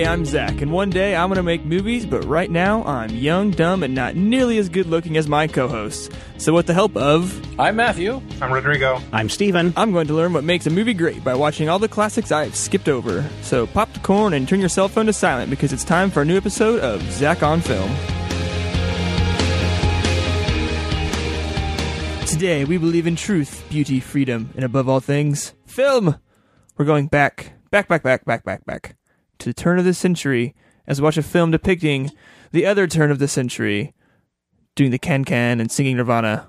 Hey, I'm Zach, and one day I'm going to make movies, but right now I'm young, dumb, and not nearly as good looking as my co hosts. So, with the help of, I'm Matthew. I'm Rodrigo. I'm Steven. I'm going to learn what makes a movie great by watching all the classics I've skipped over. So, pop the corn and turn your cell phone to silent because it's time for a new episode of Zach on Film. Today, we believe in truth, beauty, freedom, and above all things, film. We're going back, back, back, back, back, back, back to the turn of the century as we watch a film depicting the other turn of the century, doing the can can and singing Nirvana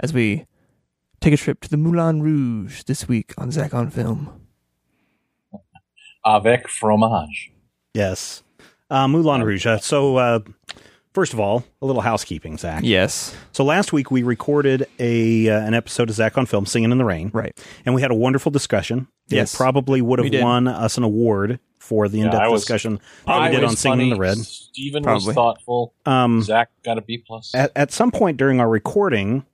as we take a trip to the Moulin Rouge this week on Zach on Film. Avec fromage. Yes. Uh, Moulin Rouge. Uh, so, uh, first of all, a little housekeeping, Zach. Yes. So last week we recorded a uh, an episode of Zach on Film, Singing in the Rain. Right. And we had a wonderful discussion. Yes. It probably would have won us an award for the in-depth I was- discussion that I we did was on Singing in the. Red. Steven Probably. was thoughtful. Um, Zach got a B plus. at, at some point during our recording,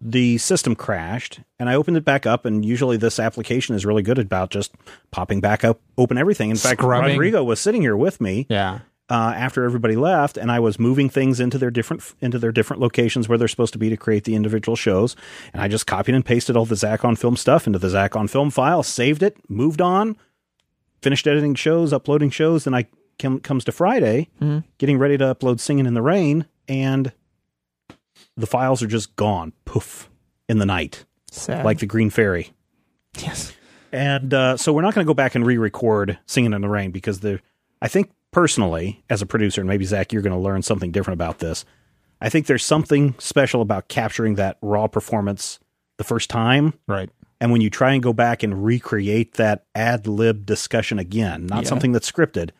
the system crashed, and I opened it back up. And usually, this application is really good about just popping back up, open everything. In fact, Scrubbing. Rodrigo was sitting here with me Yeah. uh, after everybody left, and I was moving things into their different into their different locations where they're supposed to be to create the individual shows. And I just copied and pasted all the Zach on Film stuff into the Zach on Film file, saved it, moved on, finished editing shows, uploading shows. Then I come, comes to Friday, Mhm. getting ready to upload Singing in the Rain, and the files are just gone, poof, in the night, Sad. like the Green Fairy. yes. And uh, so we're not going to go back and re-record "Singing in the Rain" because the I think personally, as a producer, and maybe Zach, you're going to learn something different about this. I think there's something special about capturing that raw performance the first time, Right. And when you try and go back and recreate that ad lib discussion again, not Yeah. something that's scripted.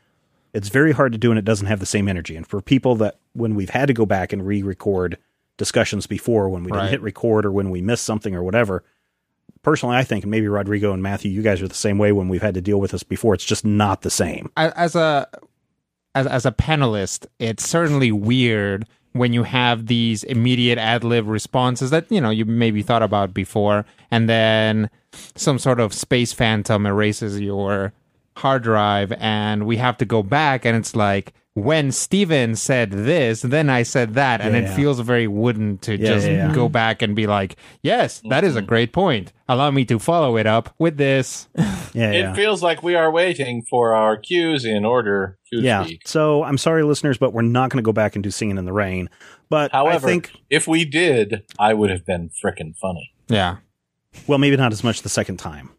It's very hard to do, and it doesn't have the same energy. And for people that when we've had to go back and re-record discussions before, when we didn't hit record or when we missed something or whatever, personally, I think, and maybe Rodrigo and Matthew, you guys are the same way when we've had to deal with this before. It's just not the same. As a as as a panelist, it's certainly weird when you have these immediate ad lib responses that you know you maybe thought about before, and then some sort of space phantom erases your hard drive, and we have to go back, and it's like. When Steven said this, then I said that, and Yeah, it yeah. feels very wooden to Yeah, just yeah, yeah. go back and be like, "Yes, that is a mm-hmm. great point. Allow me to follow it up with this." Yeah, it yeah. feels like we are waiting for our cues in order to yeah. speak. So I'm sorry, listeners, but we're not going to go back and do Singing in the Rain. But However, I think, if we did, I would have been frickin' funny. Yeah, well, maybe not as much the second time,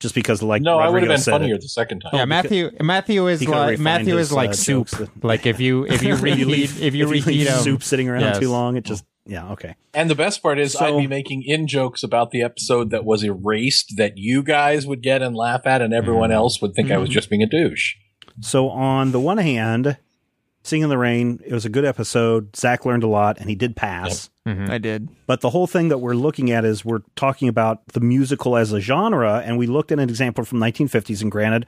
just because, like, no, I would have been funnier it. the second time. yeah. because- Matthew Matthew is like Matthew his, is like uh, soup. Like if you if you If you reheat leave- if you leave reheat 'em- soup sitting around Yes. too long, it just yeah okay. And the best part is, So- I'd be making in jokes about the episode that was erased that you guys would get and laugh at, and everyone else would think I was just being a douche. So on the one hand, Singing in the Rain, it was a good episode. Zach learned a lot, and he did pass. Mhm. I did. But the whole thing that we're looking at is we're talking about the musical as a genre, and we looked at an example from 1950s. And granted,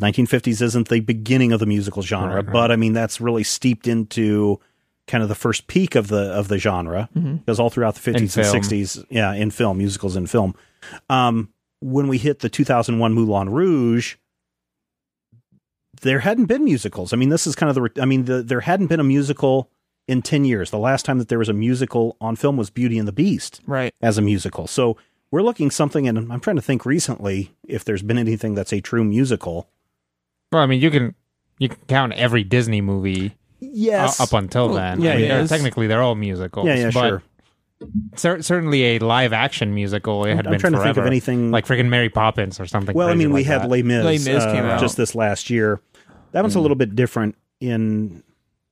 1950s isn't the beginning of the musical genre, Right, right. but I mean that's really steeped into kind of the first peak of the of the genre because all throughout the 50s and film. 60s, yeah, in film, musicals in film. Um, when we hit the 2001 Moulin Rouge, there hadn't been musicals. I mean, this is kind of the. I mean, the, there hadn't been a musical in 10 years. The last time that there was a musical on film was Beauty and the Beast Right. as a musical. So we're looking something, and I'm trying to think recently if there's been anything that's a true musical. Well, I mean, you can you can count every Disney movie Yes, up until Well, then. yeah, I mean, yeah. they're- technically they're all musicals. yeah, yeah, but sure. cer- certainly a live action musical. It had I'm been trying to think of anything like freaking Mary Poppins or something. Well, I crazy mean, we like had that. Les Mis, Les Mis uh, came out. just this last year. That one's a little bit different in.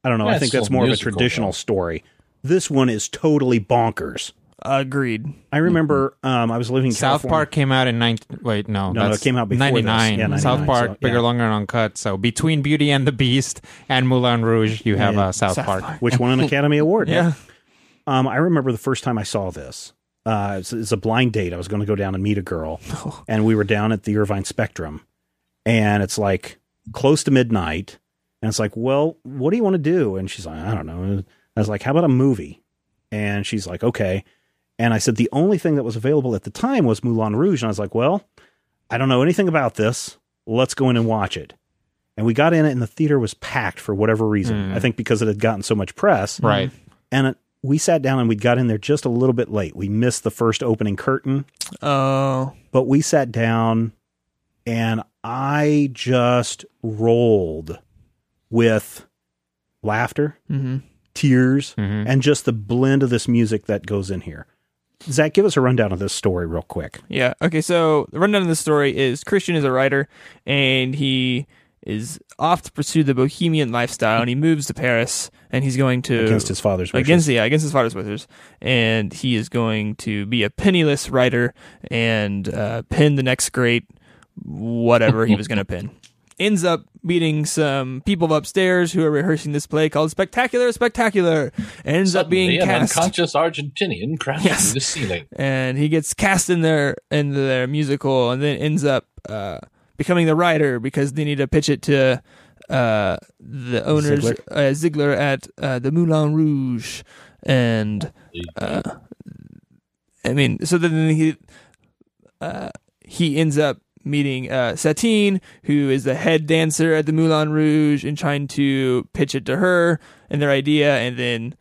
I don't know. Yeah, I think that's still more of a traditional though. story. This one is totally bonkers. Agreed. I remember um, I was living in South California. Park came out in 19 wait no No, no, it came out before this. 99. Yeah, 99, South Park so, bigger longer and uncut so between Beauty and the Beast and Moulin Rouge you have yeah. uh, South, South Park. Park. which won an Academy Award. Yeah. Um, I remember the first time I saw this. Uh, it's, it's a blind date. I was going to go down and meet a girl, and we were down at the Irvine Spectrum, and it's like close to midnight, and it's like, well, what do you want to do? And she's like, I don't know. I was like, how about a movie? And she's like, okay. And I said the only thing that was available at the time was Moulin Rouge, and I was like, well, I don't know anything about this. Let's go in and watch it. and we got in it, and the theater was packed for whatever reason. Mm. I think because it had gotten so much press. Right. And it, we sat down and we got in there just a little bit late. We missed the first opening curtain, Oh, but we sat down, and I just rolled with laughter, hmm tears, Mhm. and just the blend of this music that goes in here. Zach, give us a rundown of this story real quick. yeah. Okay, so the rundown of the story is Christian is a writer, and he is off to pursue the bohemian lifestyle, and he moves to Paris, and he's going to Against his father's wishes. against yeah against his father's wishes, and he is going to be a penniless writer and uh, pin the next great whatever he was going to pin. Ends up meeting some people upstairs who are rehearsing this play called Spectacular Spectacular. Ends up being Suddenly, an cast, unconscious Argentinian crashed Yes. through the ceiling. and he gets cast in their in their musical, and then ends up uh, becoming the writer because they need to pitch it to uh, the owners Zidler? uh, Zidler at uh, the Moulin Rouge, and uh, I mean, so then he uh, he ends up meeting uh, Satine, who is the head dancer at the Moulin Rouge, and trying to pitch it to her and their idea, and then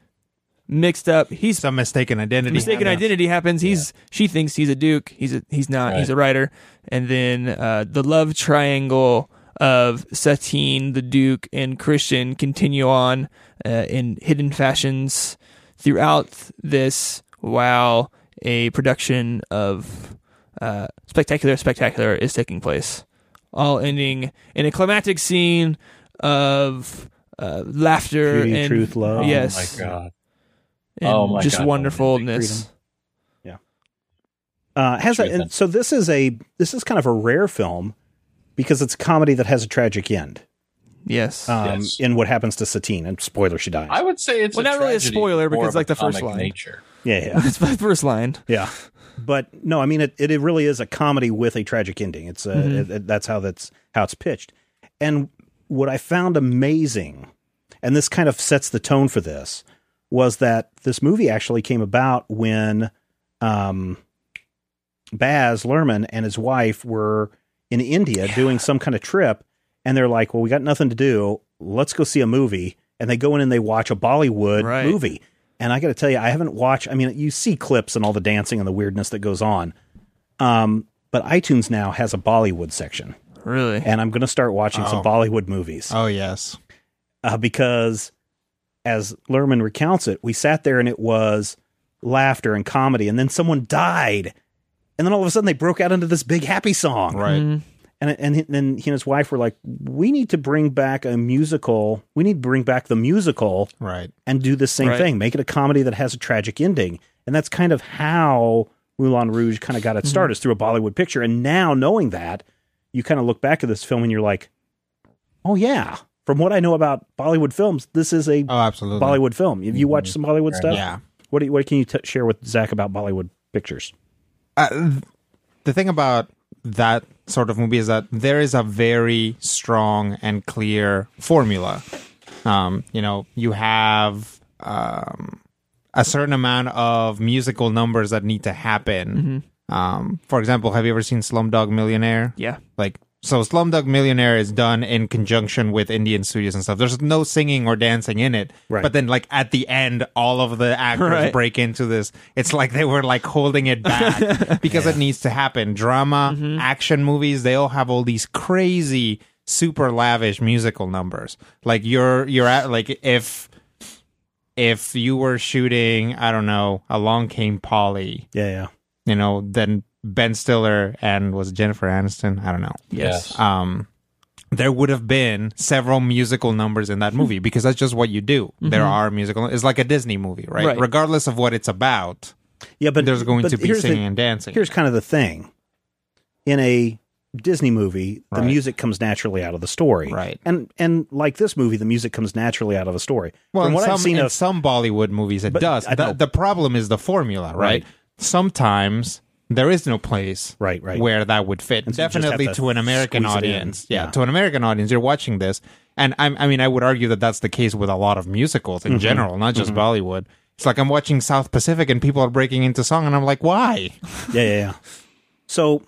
mixed up. He's Some mistaken identity. mistaken happens. identity happens. He's she thinks he's a duke. He's a, he's not. He's a writer. And then uh, the love triangle of Satine, the duke, and Christian continue on uh, in hidden fashions throughout this. While a production of uh, spectacular, spectacular is taking place, all ending in a climactic scene of uh, laughter Beauty, and truth, love. Yes, Oh my god. and Oh my just God, wonderfulness. Yeah, uh, has a, Truth and and- so this is a this is kind of a rare film because it's a comedy that has a tragic end. Yes. Um, Yes. in what happens to Satine, and spoiler, she dies. I would say it's Well, not really a spoiler because, of like, the first comic line. Nature. Yeah, yeah, That's my first line. yeah. But no, I mean it, it. really is a comedy with a tragic ending. It's a, Mm-hmm. it- that's how that's how it's pitched. And what I found amazing, and this kind of sets the tone for this, was that this movie actually came about when um, Baz Luhrmann and his wife were in India doing some kind of trip, and they're like, "Well, we got nothing to do. Let's go see a movie." And they go in and they watch a Bollywood Right. movie. And I got to tell you, I haven't watched. I mean, you see clips and all the dancing and the weirdness that goes on. Um, but iTunes now has a Bollywood section, Really? and I'm going to start watching some Oh. Bollywood movies Oh yes. uh, because, as Luhrmann recounts it, we sat there and it was laughter and comedy, and then someone died, and then all of a sudden they broke out into this big happy song, Right. Mhm. And and then he and his wife were like, "We need to bring back a musical. We need to bring back the musical Right. and do the same Right. thing. Make it a comedy that has a tragic ending." And that's kind of how Moulin Rouge kind of got its start, is through a Bollywood picture. And now knowing that, you kind of look back at this film and you're like, "Oh yeah." From what I know about Bollywood films, this is a Oh, absolutely. Bollywood film. Have you watched some Bollywood stuff? Yeah. What do you, what can you t- share with Zach about Bollywood pictures? uh, the thing about that sort of movie is that there is a very strong and clear formula. Um, you know, you have um, a certain amount of musical numbers that need to happen. Um, for example, have you ever seen Slumdog Millionaire? Yeah. Like, so Slumdog Millionaire is done in conjunction with Indian studios and stuff. There's no singing or dancing in it. Right. But then, like, at the end, all of the actors Right. break into this. It's like they were, like, holding it back because it needs to happen. Drama, mm-hmm. action movies, they all have all these crazy, super lavish musical numbers. Like, you're, you're at, like, if, if you were shooting, I don't know, Along Came Polly, Yeah, yeah. you know, then Ben Stiller and was it Jennifer Aniston? I don't know. Yes. Um, there would have been several musical numbers in that movie because that's just what you do. There are musical. It's like a Disney movie, right? Right. Regardless of what it's about, Yeah, but there's going but to be here's the- singing and dancing. here's kind of the thing in a disney movie the Right. music comes naturally out of the story Right. and and like this movie the music comes naturally out of the story well, from what some, i've seen in of some Bollywood movies, it But does. The, the problem is the formula, right? Right. Sometimes there is no place Right, right. where that would fit. And so Definitely to to an American squeeze it in. audience. Yeah, Yeah. to an American audience, you're watching this, and I'm, I mean, I would argue that that's the case with a lot of musicals Mm-hmm. in general, not just Bollywood. It's like I'm watching South Pacific and people are breaking into song, and I'm like, why? yeah yeah yeah so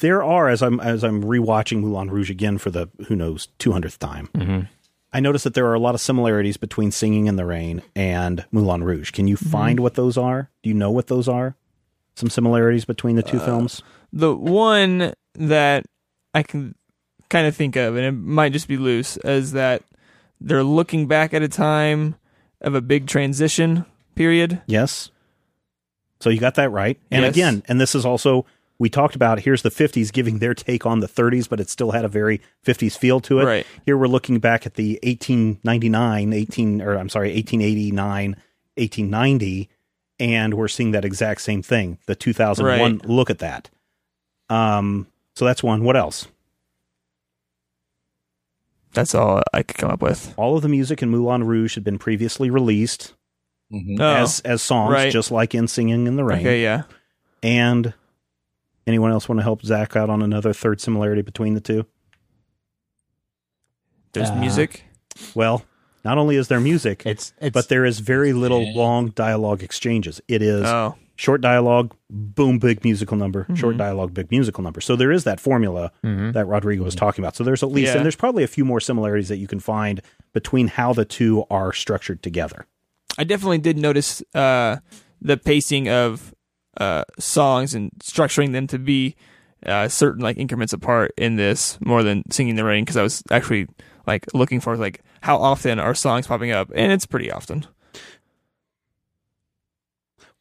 there are as I'm as I'm rewatching Moulin Rouge again for the who knows 200th time. Mhm. I noticed that there are a lot of similarities between Singing in the Rain and Moulin Rouge. Can you find what those are? Do you know what those are? Some similarities between the two uh, films? The one that I can kind of think of, and it might just be loose, is that they're looking back at a time of a big transition period. Yes. So you got that right. And Yes. again, and this is also we talked about here's the 50s giving their take on the 30s, but it still had a very 50s feel to it. Right. Here we're looking back at the 1899, 18 or I'm sorry, 1889, 1890 and we're seeing that exact same thing. The 2001 Right. look at that. Um so that's one. What else? That's all I could come up with. All of the music in Moulin Rouge had been previously released Mhm. Oh, as as songs right. just like in Singing in the Rain. okay, yeah. And anyone else want to help Zach out on another third similarity between the two? There's Uh, music. Well, not only is there music, It's it's but there is very little Yeah. long dialogue exchanges. It is Oh, short dialogue, boom, big musical number, short Mhm. dialogue, big musical number. So there is that formula Mhm. that Rodrigo was talking about. So there's at least, Yeah. and there's probably a few more similarities that you can find between how the two are structured together. I definitely did notice uh, the pacing of uh, songs and structuring them to be uh, certain like increments apart in this more than singing the rain because I was actually like looking for like how often are songs popping up and it's pretty often.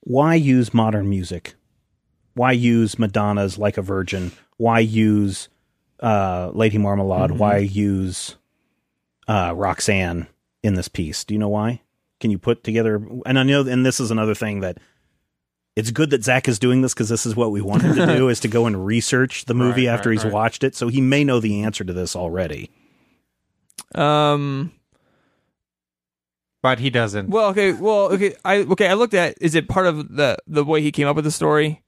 Why use modern music? Why use Madonna's Like a Virgin? Why use uh, Lady Marmalade? Mhm. Why use uh, Roxanne in this piece? Do you know why? Can you put together? And I know, and this is another thing that it's good that Zach is doing this because this is what we want him to do is to go and research the movie Right, after right, he's right. watched it, so he may know the answer to this already. Um. but he doesn't. Well, okay. Well, okay. I okay. I looked at. Is it part of the the way he came up with the story?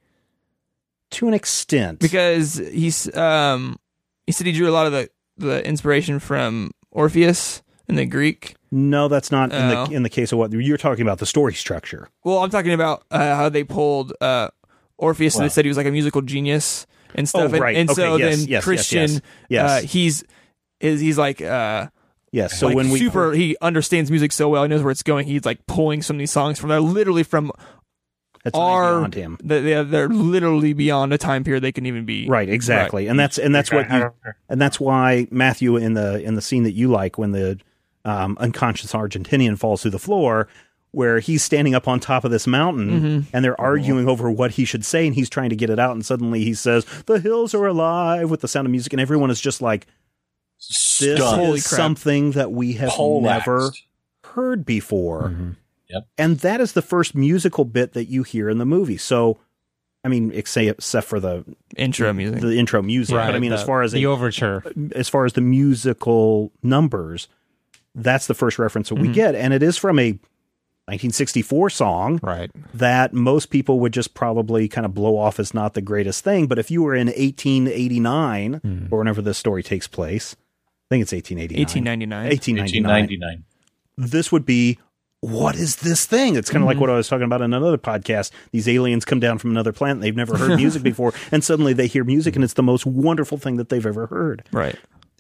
To an extent, Because he's um he said he drew a lot of the the inspiration from Orpheus in the Greek. no, that's not in Oh. the in the case of what you're talking about. The story structure. Well, I'm talking about uh, how they pulled uh, Orpheus. and Wow. they said he was like a musical genius and stuff. Oh, and- right. And, Okay, so yes, then yes, yes, Christian, yes. Yes. Uh, he's is he's like uh, Yes. So like when we super, he understands music so well. He knows where it's going. He's like pulling some of these songs from. They're literally from that's way our. beyond him. They're, they're literally beyond a time period they can even be. Right, exactly, and that's and that's what you, and that's why Matthew in the in the scene that you like when the um, unconscious Argentinian falls through the floor, where he's standing up on top of this mountain Mhm. and they're arguing over what he should say, and he's trying to get it out, and suddenly he says, "The hills are alive" with the sound of music, and everyone is just like, "This Stunned. Is something that we have Poleaxed. never heard before." Mhm. and that is the first musical bit that you hear in the movie. So, I mean, except except for the Intro music. the intro music, but I mean, the, as far as the a, overture, as far as the musical numbers, that's the first reference that we Mhm. get, and it is from a 1964 song right? that most people would just probably kind of blow off as not the greatest thing. But if you were in 1889 Mhm. or whenever this story takes place, I think it's 1889. 1899. 1899. 1899. This would be what is this thing? It's kind of like what I was talking about in another podcast. These aliens come down from another planet. They've never heard music before, and suddenly they hear music, and it's the most wonderful thing that they've ever heard. Right.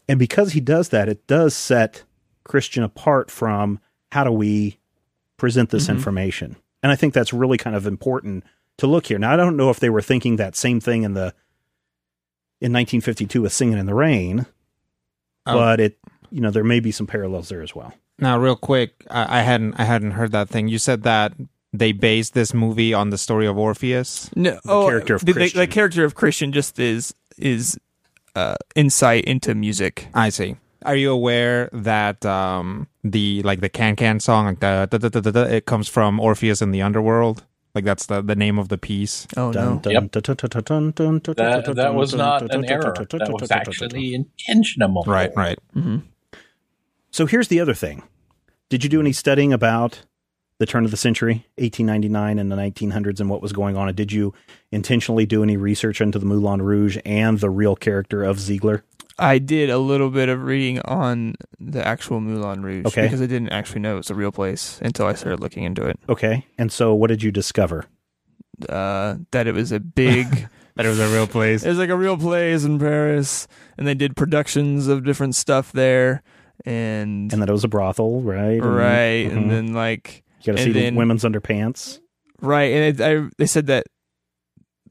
And because he does that, it does set Christian apart from how do we present this Mhm. information. And I think that's really kind of important to look here. Now, I don't know if they were thinking that same thing in the in 1952 with Singing in the Rain, Oh. but it you know there may be some parallels there as well. Now, real quick, I, I hadn't I hadn't heard that thing. You said that they based this movie on the story of Orpheus. No, oh, character of the, the- Christian. the character of Christian just is is uh, insight into music. I see. Are you aware that um, the like the can can song like da, da, da, it comes from Orpheus in the underworld? Like that's the, the name of the piece. Oh no. Yep. That That, that was not an error. That was actually intentional. Right, right. hmm So here's the other thing. Did you do any studying about the turn of the century, 1899 and the 1900s and what was going on? And did you intentionally do any research into the Moulin Rouge and the real character of Zidler? I did a little bit of reading on the actual Moulin Rouge Okay. because I didn't actually know it was a real place until I started looking into it. Okay. And so what did you discover? Uh, that it was a big That it was a real place. It was like a real place in Paris, and they did productions of different stuff there, and, And that it was a brothel, right? And- right, mhm. and then like you got to see the then- women's underpants. right, and it, I, they said that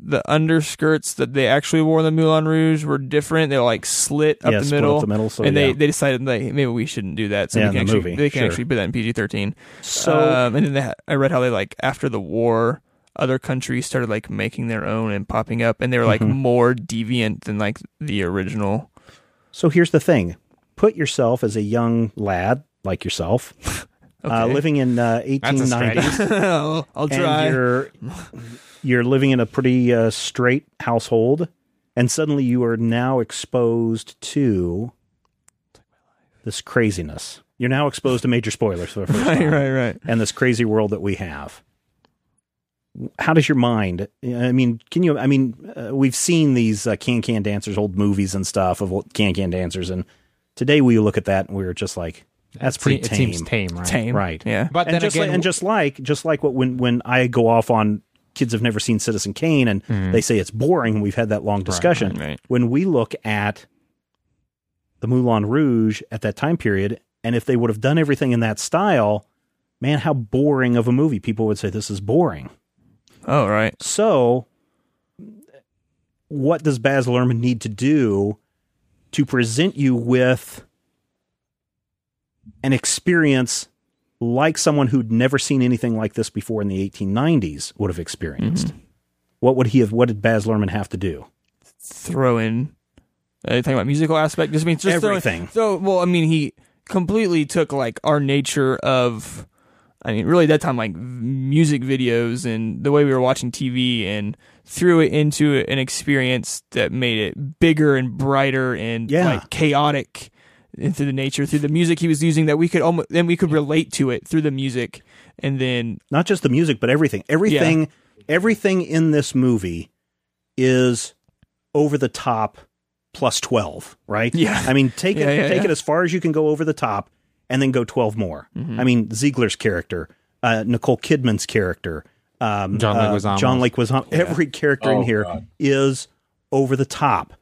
the underskirts that they actually wore in the Moulin Rouge were different. They were like slit up yeah, the middle. up the middle. So and yeah. they, they decided like maybe we shouldn't do that. So Yeah, we can actually movie, they can sure. actually put that in PG thirteen. so um, and then they I read how they like after the war, other countries started like making their own and popping up, and they were like Mhm. more deviant than like the original. so here's the thing: put yourself as a young lad like yourself, uh, living in uh, That's a 1890s. I'll, I'll try. and you're you're living in a pretty uh, straight household, and suddenly you are now exposed to this craziness. You're now exposed to major spoilers for the first Right, time, right, right. and this crazy world that we have. How does your mind? I mean, can you? I mean, uh, we've seen these uh, can can dancers, old movies and stuff of can can dancers, and today we look at that and we're just like, that's pretty it tame. seems tame, right? Tame, Right. Yeah, But and then just again, like, and just like just like what when when I go off on kids have never seen Citizen Kane and mm-hmm. they say it's boring. We've had that long discussion. right, right. When we look at the Moulin Rouge at that time period, and if they would have done everything in that style, man, how boring of a movie! People would say this is boring. oh right. So, what does Baz Luhrmann need to do to present you with an experience like someone who'd never seen anything like this before in the 1890s would have experienced? Mm-hmm. What would he have? What did Baz Luhrmann have to do? Throw in. Uh, anything about musical aspect? Just I mean just Everything. So well, I mean he completely took like our nature of. I mean, really, that time, like music videos and the way we were watching TV, and threw it into an experience that made it bigger and brighter and Yeah. like chaotic into the nature through the music he was using that we could almost then we could relate to it through the music, and then Not just the music, but everything. Everything. Everything in this movie is over the top plus 12, right? Yeah. I mean, take Yeah, it yeah, take yeah. it as far as you can go over the top and then go 12 more. Mm-hmm. I mean, Zidler's character, uh, Nicole Kidman's character, um, John uh, Leguizamo. John Leguizamo. Every character in Oh, here is God. over the top.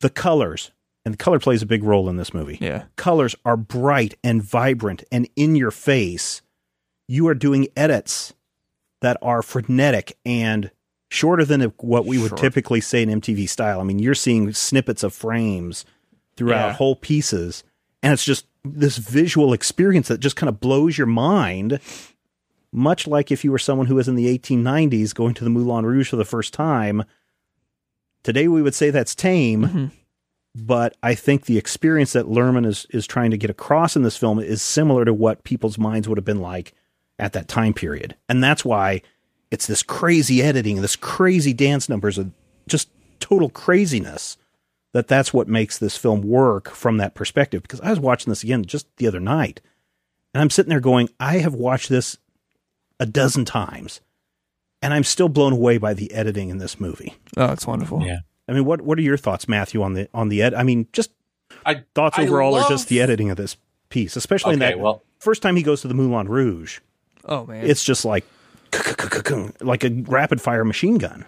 The colors, and color plays a big role in this movie yeah, colors are bright and vibrant and in your face. You are doing edits that are frenetic and shorter than what we would typically say in MTV style. I mean, you're seeing snippets of frames throughout Yeah. whole pieces, and it's just this visual experience that just kind of blows your mind. Much like if you were someone who was in the 1890s going to the Moulin Rouge for the first time. Today we would say that's tame Mm-hmm. But I think the experience that Luhrmann is is trying to get across in this film is similar to what people's minds would have been like at that time period, and that's why it's this crazy editing, this crazy dance numbers, of just total craziness. That that's what makes this film work from that perspective. Because I was watching this again just the other night, and I'm sitting there going, I have watched this a dozen times, and I'm still blown away by the editing in this movie. oh, it's wonderful. Yeah. I mean, what what are your thoughts, Matthew, on the on the ed? I mean, just I thoughts I overall love- or just the editing of this piece, especially in that well- first time he goes to the Moulin Rouge. Oh man, It's just like like a rapid fire machine gun.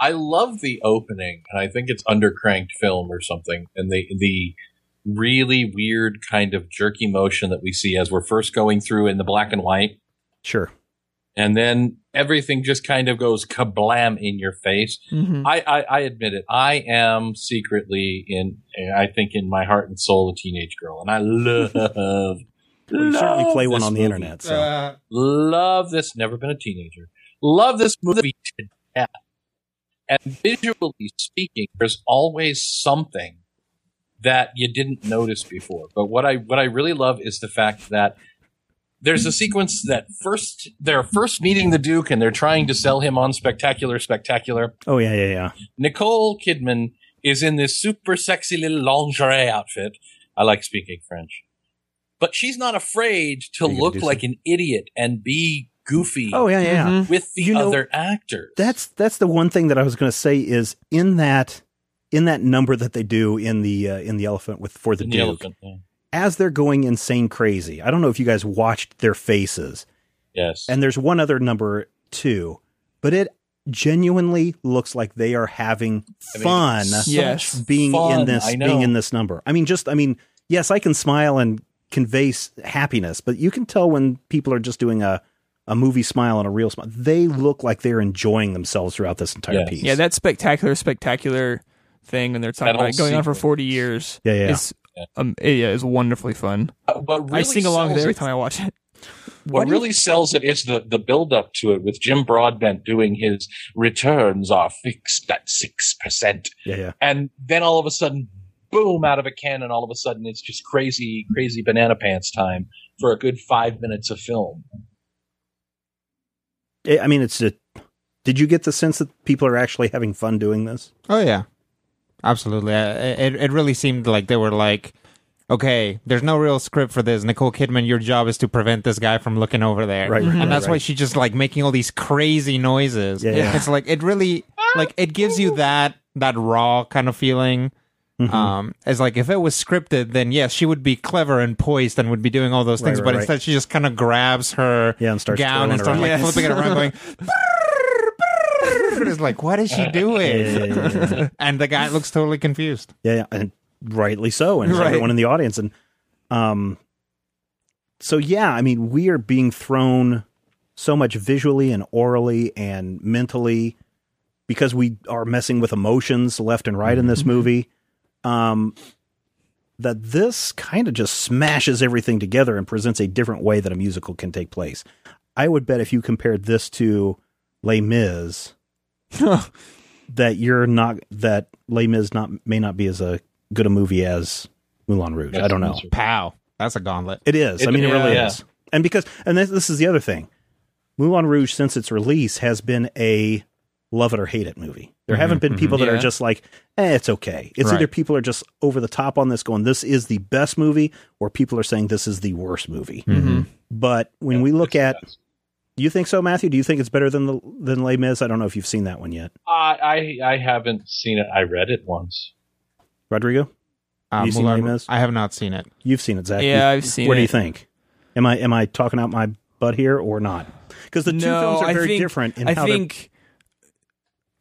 I love the opening, and I think it's undercranked film or something, and the the really weird kind of jerky motion that we see as we're first going through in the black and white, Sure. And then everything just kind of goes kablam in your face. Mhm. I, I, I admit it. I am secretly in, I think in my heart and soul, a teenage girl, and I love. Well, you certainly play one on the movie. internet. So Uh, Love this. Never been a teenager. Love this movie to death. And visually speaking, there's always something that you didn't notice before. But what I what I really love is the fact that there's a sequence that first they're first meeting the Duke and they're trying to sell him on spectacular, spectacular. oh yeah, yeah, yeah. Nicole Kidman is in this super sexy little lingerie outfit. I like speaking French. But she's not afraid to Are you gonna look do like an idiot and be goofy Oh yeah, yeah. yeah. Mhm. with the You know, other actors. That's that's the one thing that I was going to say is in that in that number that they do in the uh, in the elephant with for the In Duke elephant. yeah. As they're going insane crazy. I don't know if you guys watched their faces. Yes. And there's one other number too, but it genuinely looks like they are having I mean, fun Yes. being in this being in this number. I mean, just I mean, yes, I can smile and convey happiness, but you can tell when people are just doing a a movie smile and a real smile. They look like they're enjoying themselves throughout this entire Yes. piece. Yeah, that spectacular, spectacular thing, and they're talking That about whole it going on for forty years. Yeah, yeah. Is, um, it- yeah, is wonderfully fun. Uh, But really I sing along with it every time I watch it. What really sells it is the, the build up to it with Jim Broadbent doing his returns are fixed at 6%. yeah, yeah. And then all of a sudden, boom, out of a cannon, all of a sudden it's just crazy, crazy banana pants time for a good five minutes of film. I I mean, it's a. Did you get the sense that people are actually having fun doing this? Oh yeah, absolutely. It it really seemed like they were like, okay, there's no real script for this. Nicole Kidman, your job is to prevent this guy from looking over there, Right, right, and that's why right. she's just like making all these crazy noises. Yeah, yeah. It's like it really like it gives you that that raw kind of feeling. Mm-hmm. Um, it's like if it was scripted, then yes, she would be clever and poised and would be doing all those things. but instead, she just kind of grabs her Yeah, and starts gown and starts around. like Yes. flipping it around, going. it's like, what is she doing? Yeah, yeah, yeah, and the guy looks totally confused. Yeah, yeah, and rightly so, and Right. everyone in the audience, and um, so yeah, I mean, we are being thrown so much visually and orally and mentally because we are messing with emotions left and right in this movie. Um, that this kind of just smashes everything together and presents a different way that a musical can take place. I would bet if you compared this to Les Mis, that you're not that Les Mis not may not be as a good a movie as Moulin Rouge. I don't know. Pow. That's a gauntlet. It is. I It- mean, it really yeah. is. And because and this, this is the other thing, Moulin Rouge since its release has been a love it or hate it movie. There haven't been people that Yeah. are just like, eh, it's okay. It's Right. either people are just over the top on this, going, this is the best movie, or people are saying this is the worst movie. Mm-hmm. But when we look at, best. You think so, Matthew? Do you think it's better than the than Les Mis? I don't know if you've seen that one yet, I, I I haven't seen it. I read it once. Rodrigo. Uh, you seen Moulin- Les Mis? I have not seen it. You've seen it, Zach. Yeah, You- I've seen it. What do you think? Am I am I talking out my butt here or not? Because the two no, films are I very think, different in I how they're think.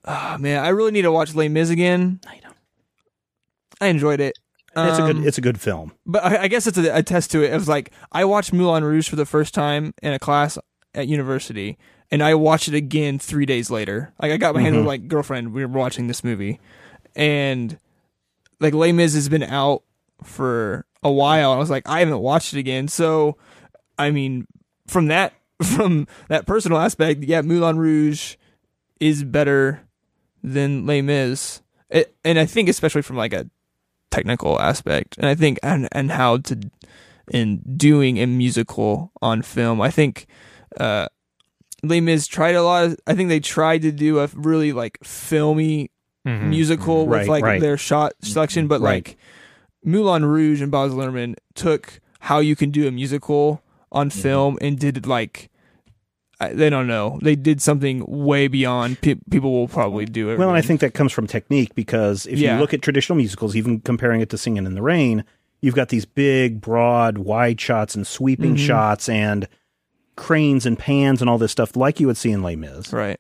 Oh man, I really need to watch Les Mis again. I know. I enjoyed it. It's a Um, good. It's a good film. But I, I guess it's a, a test to it. It was like I watched Moulin Rouge for the first time in a class at university, and I watched it again three days later. Like I got my hands Mm-hmm. on like girlfriend. We were watching this movie, and like Les Mis has been out for a while. I was like, I haven't watched it again. So, I mean, from that from that personal aspect, yeah, Moulin Rouge is better than Les Mis, it, and I think especially from like a technical aspect, and I think and and how to in doing a musical on film. I think uh, Les Mis tried a lot. Of, I think they tried to do a really like filmy Mhm. musical with Right, like right. their shot selection, but Right. like Moulin Rouge and Baz Luhrmann took how you can do a musical on Mm-hmm. film and did like. They don't know. They did something way beyond pe- people will probably do it. Well, and I think that comes from technique because if Yeah. you look at traditional musicals, even comparing it to Singing in the Rain, you've got these big, broad, wide shots and sweeping Mm-hmm. shots and cranes and pans and all this stuff, like you would see in Les Mis, right.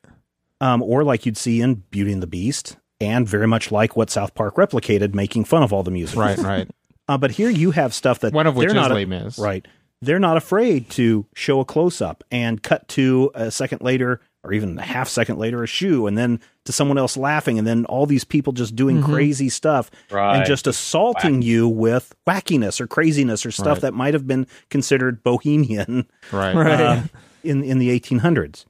um, or like you'd see in Beauty and the Beast, and very much like what South Park replicated, making fun of all the music. Right, right. Uh, but here you have stuff that One of which they're is not Les Mis. Right. They're not afraid to show a close up and cut to a second later or even a half second later a shoe and then to someone else laughing and then all these people just doing crazy stuff Right. and just assaulting you with wackiness or craziness or stuff Right. that might have been considered bohemian Right. Right. uh, in in the 1800s.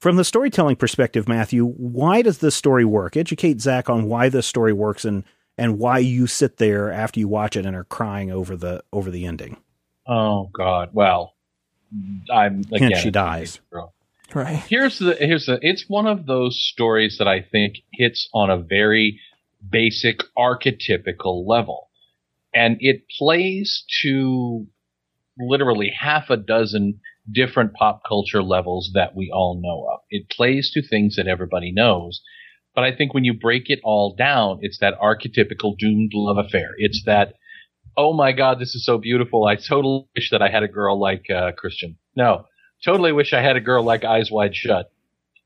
From the storytelling perspective, Matthew, why does this story work? Educate Zach on why this story works and and why you sit there after you watch it and are crying over the over the ending. Oh God. Well, I'm again. Hence she a dies. Right. Here's the here's the. It's one of those stories that I think hits on a very basic archetypical level, and it plays to literally half a dozen different pop culture levels that we all know of. It plays to things that everybody knows. But I think when you break it all down, it's that archetypical doomed love affair. It's that, oh my God, this is so beautiful. I totally wish that I had a girl like uh, Christian. No, totally wish I had a girl like Eyes Wide Shut,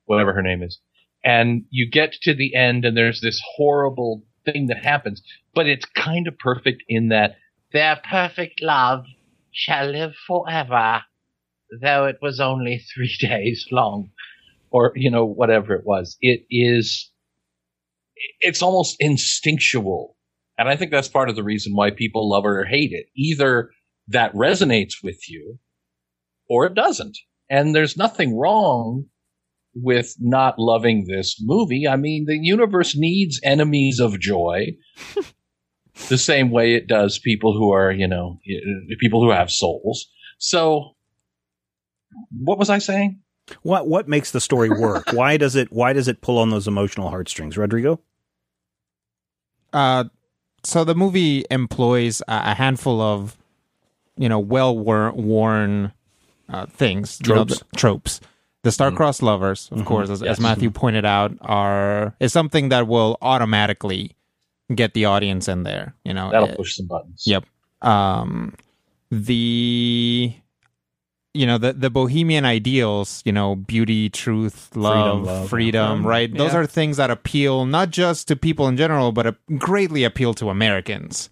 whatever her name is. and you get to the end and there's this horrible thing that happens, but it's kind of perfect in that their perfect love shall live forever, though it was only three days long, or, you know, whatever it was. It is, it's almost instinctual. And I think that's part of the reason why people love it or hate it. Either that resonates with you or it doesn't. And there's nothing wrong with not loving this movie. I mean, the universe needs enemies of joy the same way it does people who are, you know, people who have souls. So, what was I saying? What what makes the story work? why does it why does it pull on those emotional heartstrings, Rodrigo? Uh, so the movie employs a, a handful of, you know, well worn uh, things, you know, Tropes. the- tropes. The star-crossed lovers, of course, as, as Matthew pointed out, are is something that will automatically get the audience in there. You know, That'll Uh, push some buttons. Yep. Um, the you know the the bohemian ideals, you know, beauty, truth, love, love, freedom, yeah. right? Those Yeah. are things that appeal not just to people in general, but greatly appeal to Americans.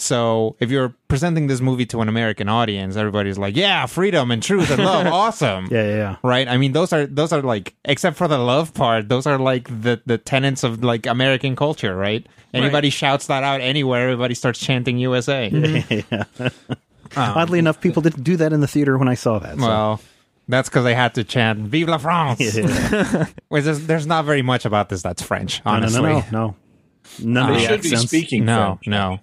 So if you're presenting this movie to an American audience, everybody's like, "Yeah, freedom and truth and love, awesome!" Yeah, yeah, yeah. Right? I mean, those are those are like, except for the love part, those are like the the tenets of like American culture, right? Anybody shouts that out anywhere, everybody starts chanting USA. Um, Oddly enough, people didn't do that in the theater when I saw that. so- Well, that's because they had to chant "Vive la France." Which is, there's not very much about this that's French, no, no, honestly. no, no, no. None of uh, They the should be speaking no, French. no.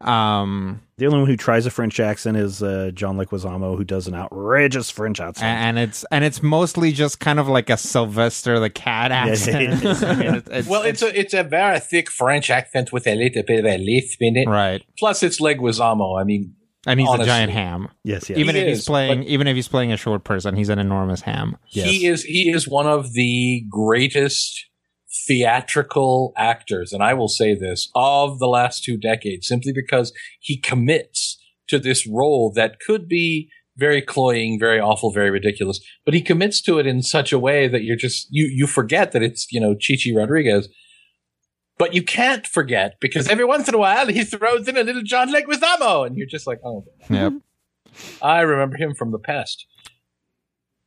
Um, The only one who tries a French accent is uh, John Leguizamo, who does an outrageous French accent. and it's and it's mostly just kind of like a Sylvester the cat accent. yeah. I mean, it's, it's, Well, it's a it's a very thick French accent with a little bit of a lisp in it. right, Plus, it's Leguizamo. I mean, and he's Honestly. a giant ham. yes, yes. Even He if he's playing, even if he's playing a short person, he's an enormous ham. Yes. he is he is one of the greatest theatrical actors, and I will say this of the last two decades, simply because he commits to this role that could be very cloying, very awful, very ridiculous, but he commits to it in such a way that you're just you you forget that it's you know Chichi Rodriguez. But you can't forget because every once in a while he throws in a little John Leguizamo, and you're just like, oh, Yep. I remember him from The Pest.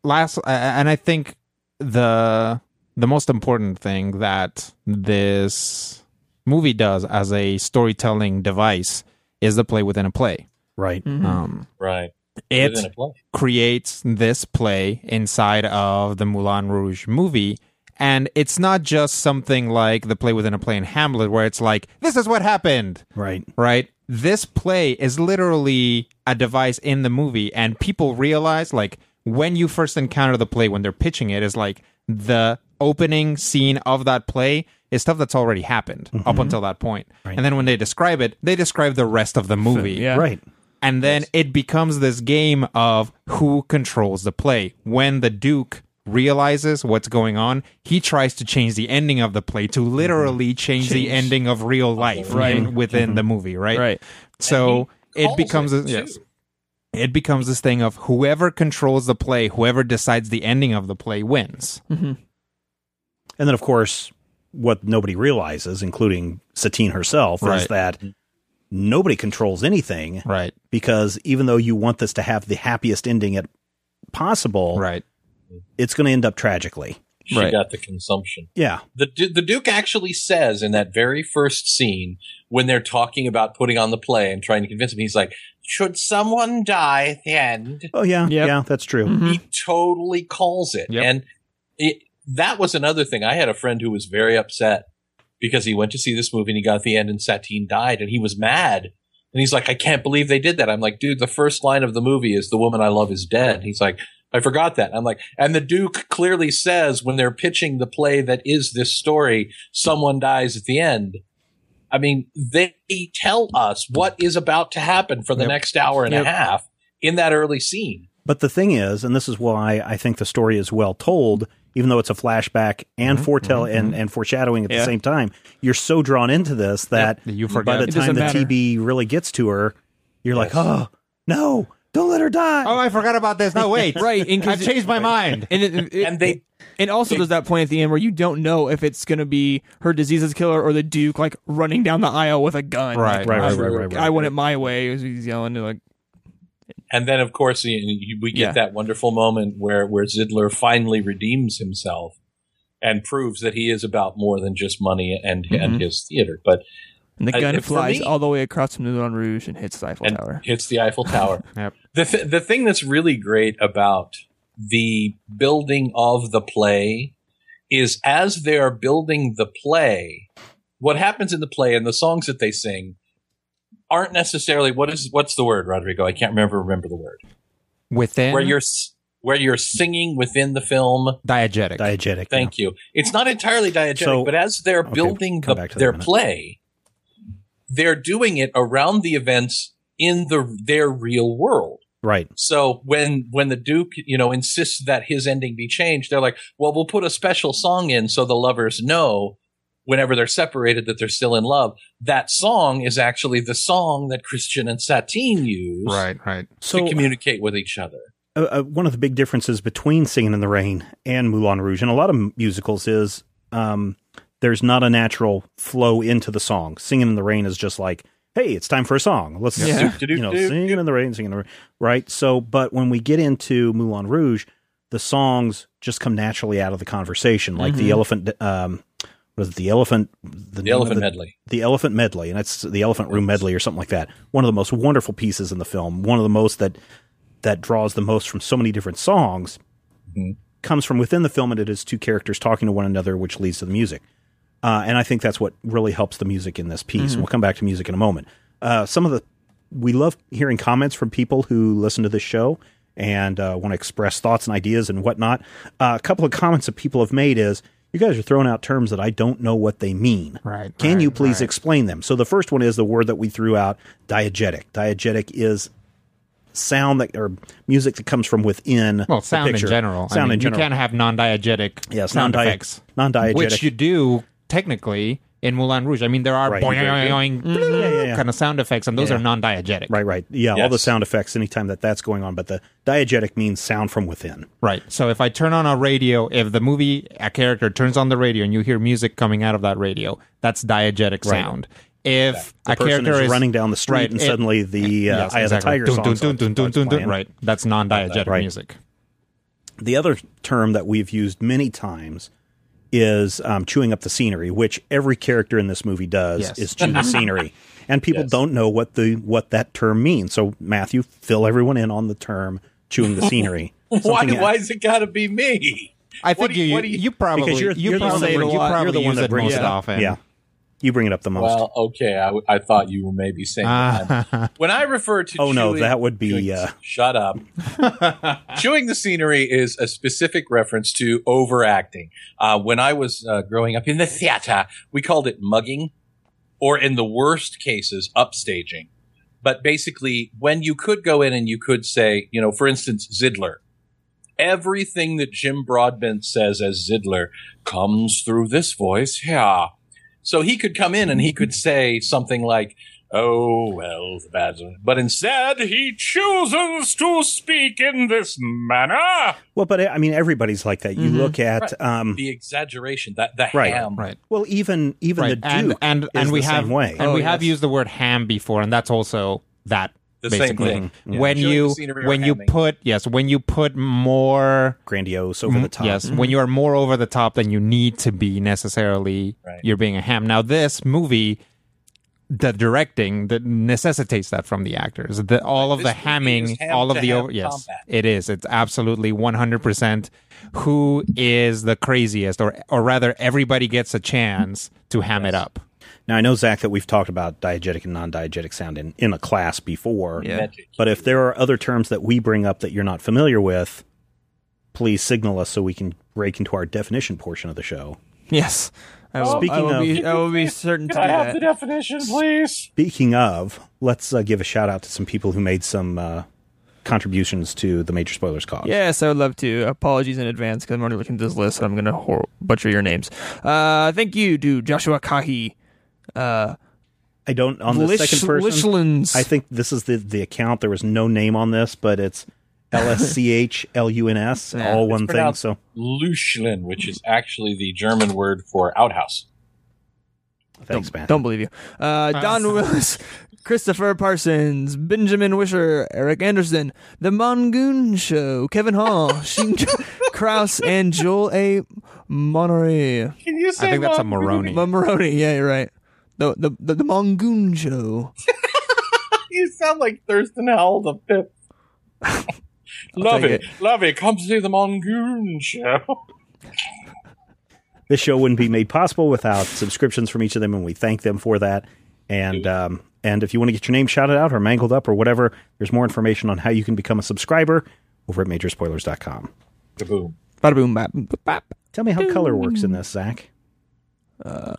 last and i think the the most important thing that this movie does as a storytelling device is the play within a play right. um Right. it play. creates this play inside of the moulin rouge movie and it's not just something like the play within a play in hamlet where it's like this is what happened Right. right? This play is literally a device in the movie, and people realize, like, when you first encounter the play, when they're pitching it, is like the opening scene of that play is stuff that's already happened up until that point. And then when they describe it, they describe the rest of the movie. Yeah. Right. And then it becomes this game of who controls the play. When the Duke realizes what's going on, he tries to change the ending of the play to literally change, the ending of real life Right. in- within the movie, right? Right. So it becomes it, a, yes. It becomes this thing of whoever controls the play, whoever decides the ending of the play wins. Mm-hmm. And then, of course, what nobody realizes, including Satine herself, is that nobody controls anything Right. because even though you want this to have the happiest ending at possible, Right. it's going to end up tragically. She Right. got the consumption. Yeah. The the Duke actually says in that very first scene when they're talking about putting on the play and trying to convince him, he's like, "Should someone die at the end?" Oh, yeah. Yep. Yeah, that's true. Mhm. He totally calls it, Yep. and it, that was another thing. I had a friend who was very upset because he went to see this movie and he got the end and Satine died, and he was mad. And he's like, "I can't believe they did that." I'm like, "Dude, the first line of the movie is the woman I love is dead." He's like. I forgot that. I'm like, and the Duke clearly says when they're pitching the play that is this story, someone dies at the end. I mean, they tell us what is about to happen for the Yep. next hour and Yep. a half in that early scene. But the thing is, and this is why I think the story is well told, even though it's a flashback and mm-hmm, foretell mm-hmm, and, mm-hmm. and foreshadowing at Yeah. the same time, you're so drawn into this that You forget. by the It time the matter. TB really gets to her, you're like, oh, no, Don't let her die. Oh, I forgot about this. No, wait. Right, and 'cause I've changed my mind. And, it, it- And they and also there's that point at the end where you don't know if it's gonna be her diseases killer or the Duke like running down the aisle with a gun. Right, Like, right, right, I- right, right, right. I want it my way. as He's yelling to like, and then of course we get Yeah. that wonderful moment where where Zidler finally redeems himself and proves that he is about more than just money and and Mhm. his theater, but and the Uh, gun for flies me- all the way across from Moulin Rouge and hits the Eiffel and Tower. hits the Eiffel Tower. Yep. The th- the thing that's really great about the building of the play is as they are building the play, what happens in the play and the songs that they sing aren't necessarily what is what's the word, Rodrigo? I can't remember remember the word. Within Where you're where you're singing within the film. diegetic. Diegetic. Thank you. It's not entirely diegetic, So- but as they're Okay, building come the, back to that in their play, they're doing it around the events in the their real world. Right. So when when the Duke, you know, insists that his ending be changed, they're like, "Well, we'll put a special song in so the lovers know whenever they're separated that they're still in love." That song is actually the song that Christian and Satine use Right, right. So to communicate with each other. uh, uh, one of the big differences between Singing in the Rain and Moulin Rouge and a lot of musicals is um, there's not a natural flow into the song. Singing in the Rain is just like, hey, it's time for a song. Let's Yeah. you know, singing in the rain, singing in the rain, right? So, but when we get into Moulin Rouge, the songs just come naturally out of the conversation, like the elephant. Um, was it the elephant? The, The Elephant the- Medley. the Elephant Medley, and it's the Elephant Room Medley or something like that. One of the most wonderful pieces in the film. One of the most that that draws the most from so many different songs. Comes from within the film, and it is two characters talking to one another, which leads to the music. Uh, and I think that's what really helps the music in this piece. And we'll come back to music in a moment. Uh, some of the we love hearing comments from people who listen to this show and uh, want to express thoughts and ideas and whatnot. Uh, a couple of comments that people have made is you guys are throwing out terms that I don't know what they mean. Right, Can right, you please right. explain them? So the first one is the word that we threw out, diegetic. Diegetic is sound that or music that comes from within. Well, sound in general. Sound I mean, in general. You can't have non-diegetic Yes, sound effects, non-diegetic. which you do technically in Moulin Rouge. I mean, there are Right, boing, you do. boing, Yeah, yeah, yeah. kind of sound effects, and those Yeah. are non-diegetic. Right, right. Yeah, all the sound effects anytime that that's going on. But the diegetic means sound from within. Right. So if I turn on a radio, if the movie a character turns on the radio and you hear music coming out of that radio, that's diegetic Right. sound. If The a character is, running down the street right, and it- suddenly the uh, Yes, Eye exactly. of the Tiger song dun. Right. That's non-diegetic Right. music. The other term that we've used many times is um, chewing up the scenery, which every character in this movie does Yes. is chew the scenery, and people Yes. don't know what the what that term means. So Matthew, fill everyone in on the term chewing the scenery. Why, Something- why is it got to be me? I think do you- you, what you- you probably Because you're, you you're the one probably that, say it a you lot. probably you're the one that brings most it up. often. Yeah, you bring it up the most. Well, okay. I thought you were maybe saying that. when I refer to Oh, no, that would be, chewing- uh, shut up. chewing the scenery is a specific reference to overacting. Uh, when I was uh, growing up in the theater, we called it mugging, or in the worst cases, upstaging. But basically, when you could go in and you could say, you know, for instance, Zidler. Everything that Jim Broadbent says as Zidler comes through this voice here. So he could come in and he could say something like, Oh, well, the bad. But instead, he chooses to speak in this manner. Well, but I mean, everybody's like that. You look at, um, The exaggeration, that the Right, ham. Right. well, even even Right. the and Duke and is and we the have same way. and Oh, we have used the word ham before, and that's also that. The same basically. thing. Mm-hmm. Yeah. When you when you put yes when you put more Grandiose, over the mm-hmm. top. yes mm-hmm. when you are more over the top than you need to be necessarily Right. you're being a ham. Now this movie. The directing that necessitates that from the actors. The, all of the hamming, ham all of the over. Yes, combat. it is. It's absolutely one hundred percent. Who is the craziest, or or rather, everybody gets a chance to ham it up. Now I know Zach that we've talked about diegetic and non-diegetic sound in, in a class before. Yeah. But if there are other terms that we bring up that you're not familiar with, please signal us so we can break into our definition portion of the show. Yes. I will, Speaking I will of- be, I will be certain to do I have the that. definition, please? Speaking of, let's uh, give a shout out to some people who made some uh, contributions to the Major Spoilers cause. Yes, I would love to. Apologies in advance because I'm already looking at this list. And I'm going to hor- butcher your names. Uh, thank you to Joshua Kahi, uh, I don't on the Lish- second person. Lichlands. I think this is the the account. There was no name on this, but it's L S C H L U N S, Yeah. all It's one thing. So Luschlin, which is actually the German word for outhouse. thanks, don't, man. Don't believe you. Uh, Don Willis, Christopher Parsons, Benjamin Wisher, Eric Anderson, The Mongoon Show, Kevin Hall, Sheen Kraus, and Joel A. Monterey. Can you say I think that's a Moroni. Maroney, yeah, you're right. The, the, the, the Mongoon Show. You sound like Thurston Howell the fifth. Love take it. Love it. Come see the Mongoon show. This show wouldn't be made possible without subscriptions from each of them, and we thank them for that. And um, and if you want to get your name shouted out or mangled up or whatever, there's more information on how you can become a subscriber over at majorspoilers.com. Kaboom. Bada boom, bap, bap, bap. Tell me how color works in this, Zach.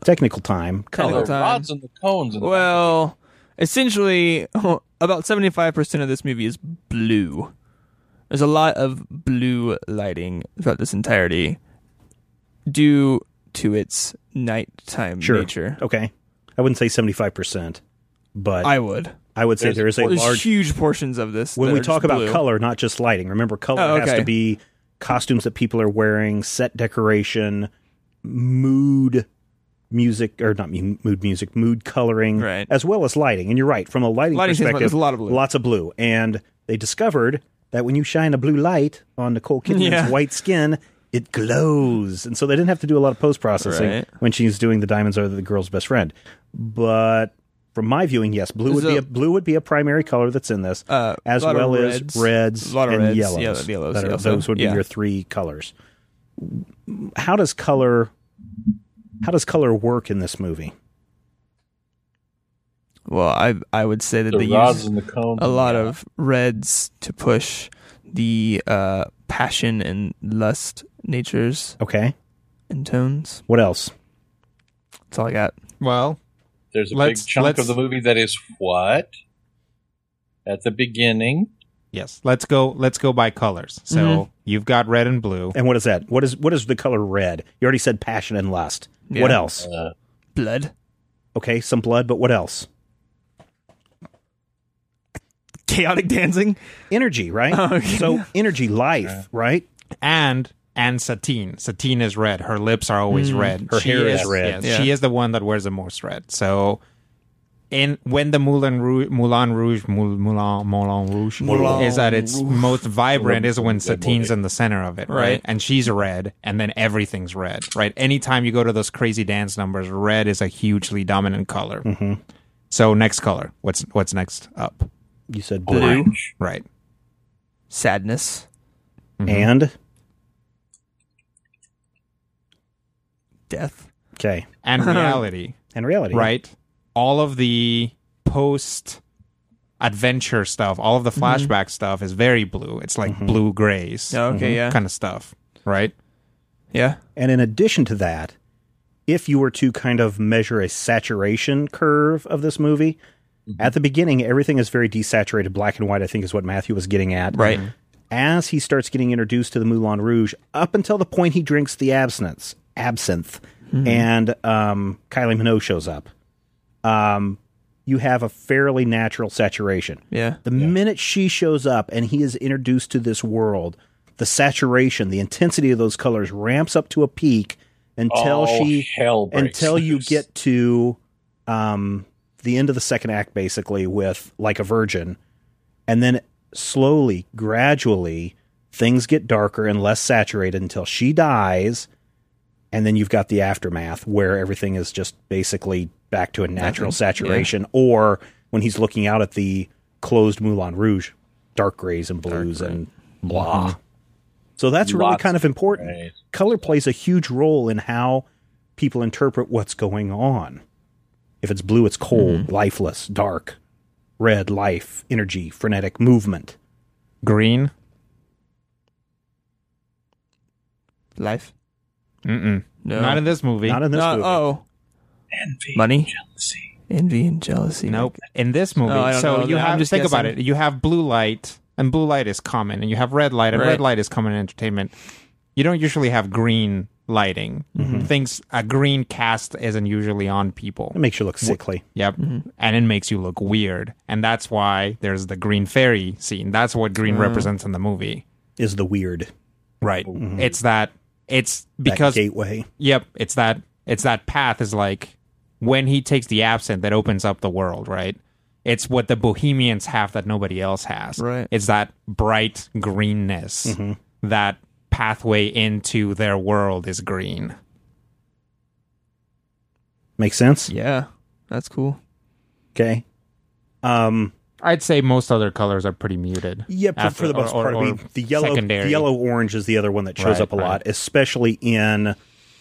Technical time. Color. Technical time. rods and the cones. And the Well, essentially, about 75% of this movie is blue. There's a lot of blue lighting throughout this entirety due to its nighttime Sure. nature. Okay. I wouldn't say 75%, but I would. I, would. would say There's- there is a There's large. huge portions of this. when that we are talk just about blue. color, not just lighting, remember color Oh, has to be costumes that people are wearing, set decoration, mood music or not mood music, mood coloring, Right. as well as lighting. And you're right, from a lighting, Lighting perspective, there's a lot of blue. lots of blue. And they discovered that when you shine a blue light on Nicole Kidman's Yeah. white skin, it glows. And so they didn't have to do a lot of post processing Right. when she's doing the diamonds are the girl's best friend. But from my viewing, yes, blue would So- be a blue would be a primary color that's in this, Uh, as well as reds. reds A lot of and reds, yellows. yeah, yellows, are- yeah, those would be yeah. your three colors. How does color? How does color work in this movie? Well, I I would say that the they use and the cones. a lot Yeah. of reds to push the uh, passion and lust natures Okay, and tones. what else? That's all I got. Well, There's a big chunk of the movie that is what? At the beginning. yes. Let's go. Let's go by colors. So Mhm. you've got red and blue. And what is that? What is what is the color red? You already said passion and lust. Yeah. What else? Uh, Blood, Okay, some blood, but what else? chaotic dancing. Energy, right? Oh, okay. So energy, life, right? and and Satine. Satine is red. Her lips are always red. Mm. Her hair is red. yes, She is the one that wears the most red. So, in when the Moulin Rouge, Moulin Rouge, Moulin Moulin Rouge Moulin is at its Rouge. most vibrant is when Satine's in the center of it, right? Right. And she's red, and then everything's red, right? Anytime you go to those crazy dance numbers, red is a hugely dominant color. Mm-hmm. So next color, what's what's next up? You said blue. Blue. orange. Right. Sadness. And Death. okay, And reality. and reality, right? All of the post adventure stuff, all of the mm-hmm. flashback stuff is very blue. It's like mm-hmm. blue grays Oh, okay, mm-hmm, yeah. kind of stuff, right? Yeah. And in addition to that, if you were to kind of measure a saturation curve of this movie, at the beginning, everything is very desaturated. Black and white, I think, is what Matthew was getting at. Right. As he starts getting introduced to the Moulin Rouge, up until the point he drinks the absinthe, absinthe, and um, Kylie Minogue shows up, um, you have a fairly natural saturation. Yeah. The minute she shows up and he is introduced to this world, the saturation, the intensity of those colors ramps up to a peak until Oh, she hell breaks until you get to um, the end of the second act, basically with like a virgin, and then slowly, gradually, things get darker and less saturated until she dies, and then you've got the aftermath where everything is just basically back to a natural Nothing. saturation, or when he's looking out at the closed Moulin Rouge, dark grays and blues and blah. So that's really kind of important. Right. Color plays a huge role in how people interpret what's going on. If it's blue, it's cold, lifeless, dark. Red, life, energy, frenetic, movement. Green. Life. Mm-mm. No. Not in this movie. Not in this No, movie. Oh. Envy, Money? jealousy. Envy and jealousy. Nope. In this movie, No, I don't so know. you I'm have just think about it. You have blue light, and blue light is common, and you have red light, and red light is common in entertainment. You don't usually have green lighting. Mm-hmm. Things a green cast isn't usually on people. It makes you look sickly. Yep. Mm-hmm. And it makes you look weird. And that's why there's the green fairy scene. That's what green mm. represents in the movie. Is the weird Right. Mm-hmm. It's that it's that because gateway? Yep, it's that it's that path is like when he takes the absinthe that opens up the world, right? It's what the bohemians have that nobody else has. Right. It's that bright greenness. That pathway into their world is green. Makes sense. Yeah, that's cool. Okay. Um. I'd say most other colors are pretty muted. Yeah, for, After- for the most or- part. I mean, the yellow, the yellow orange is the other one that shows Right, up a lot, especially in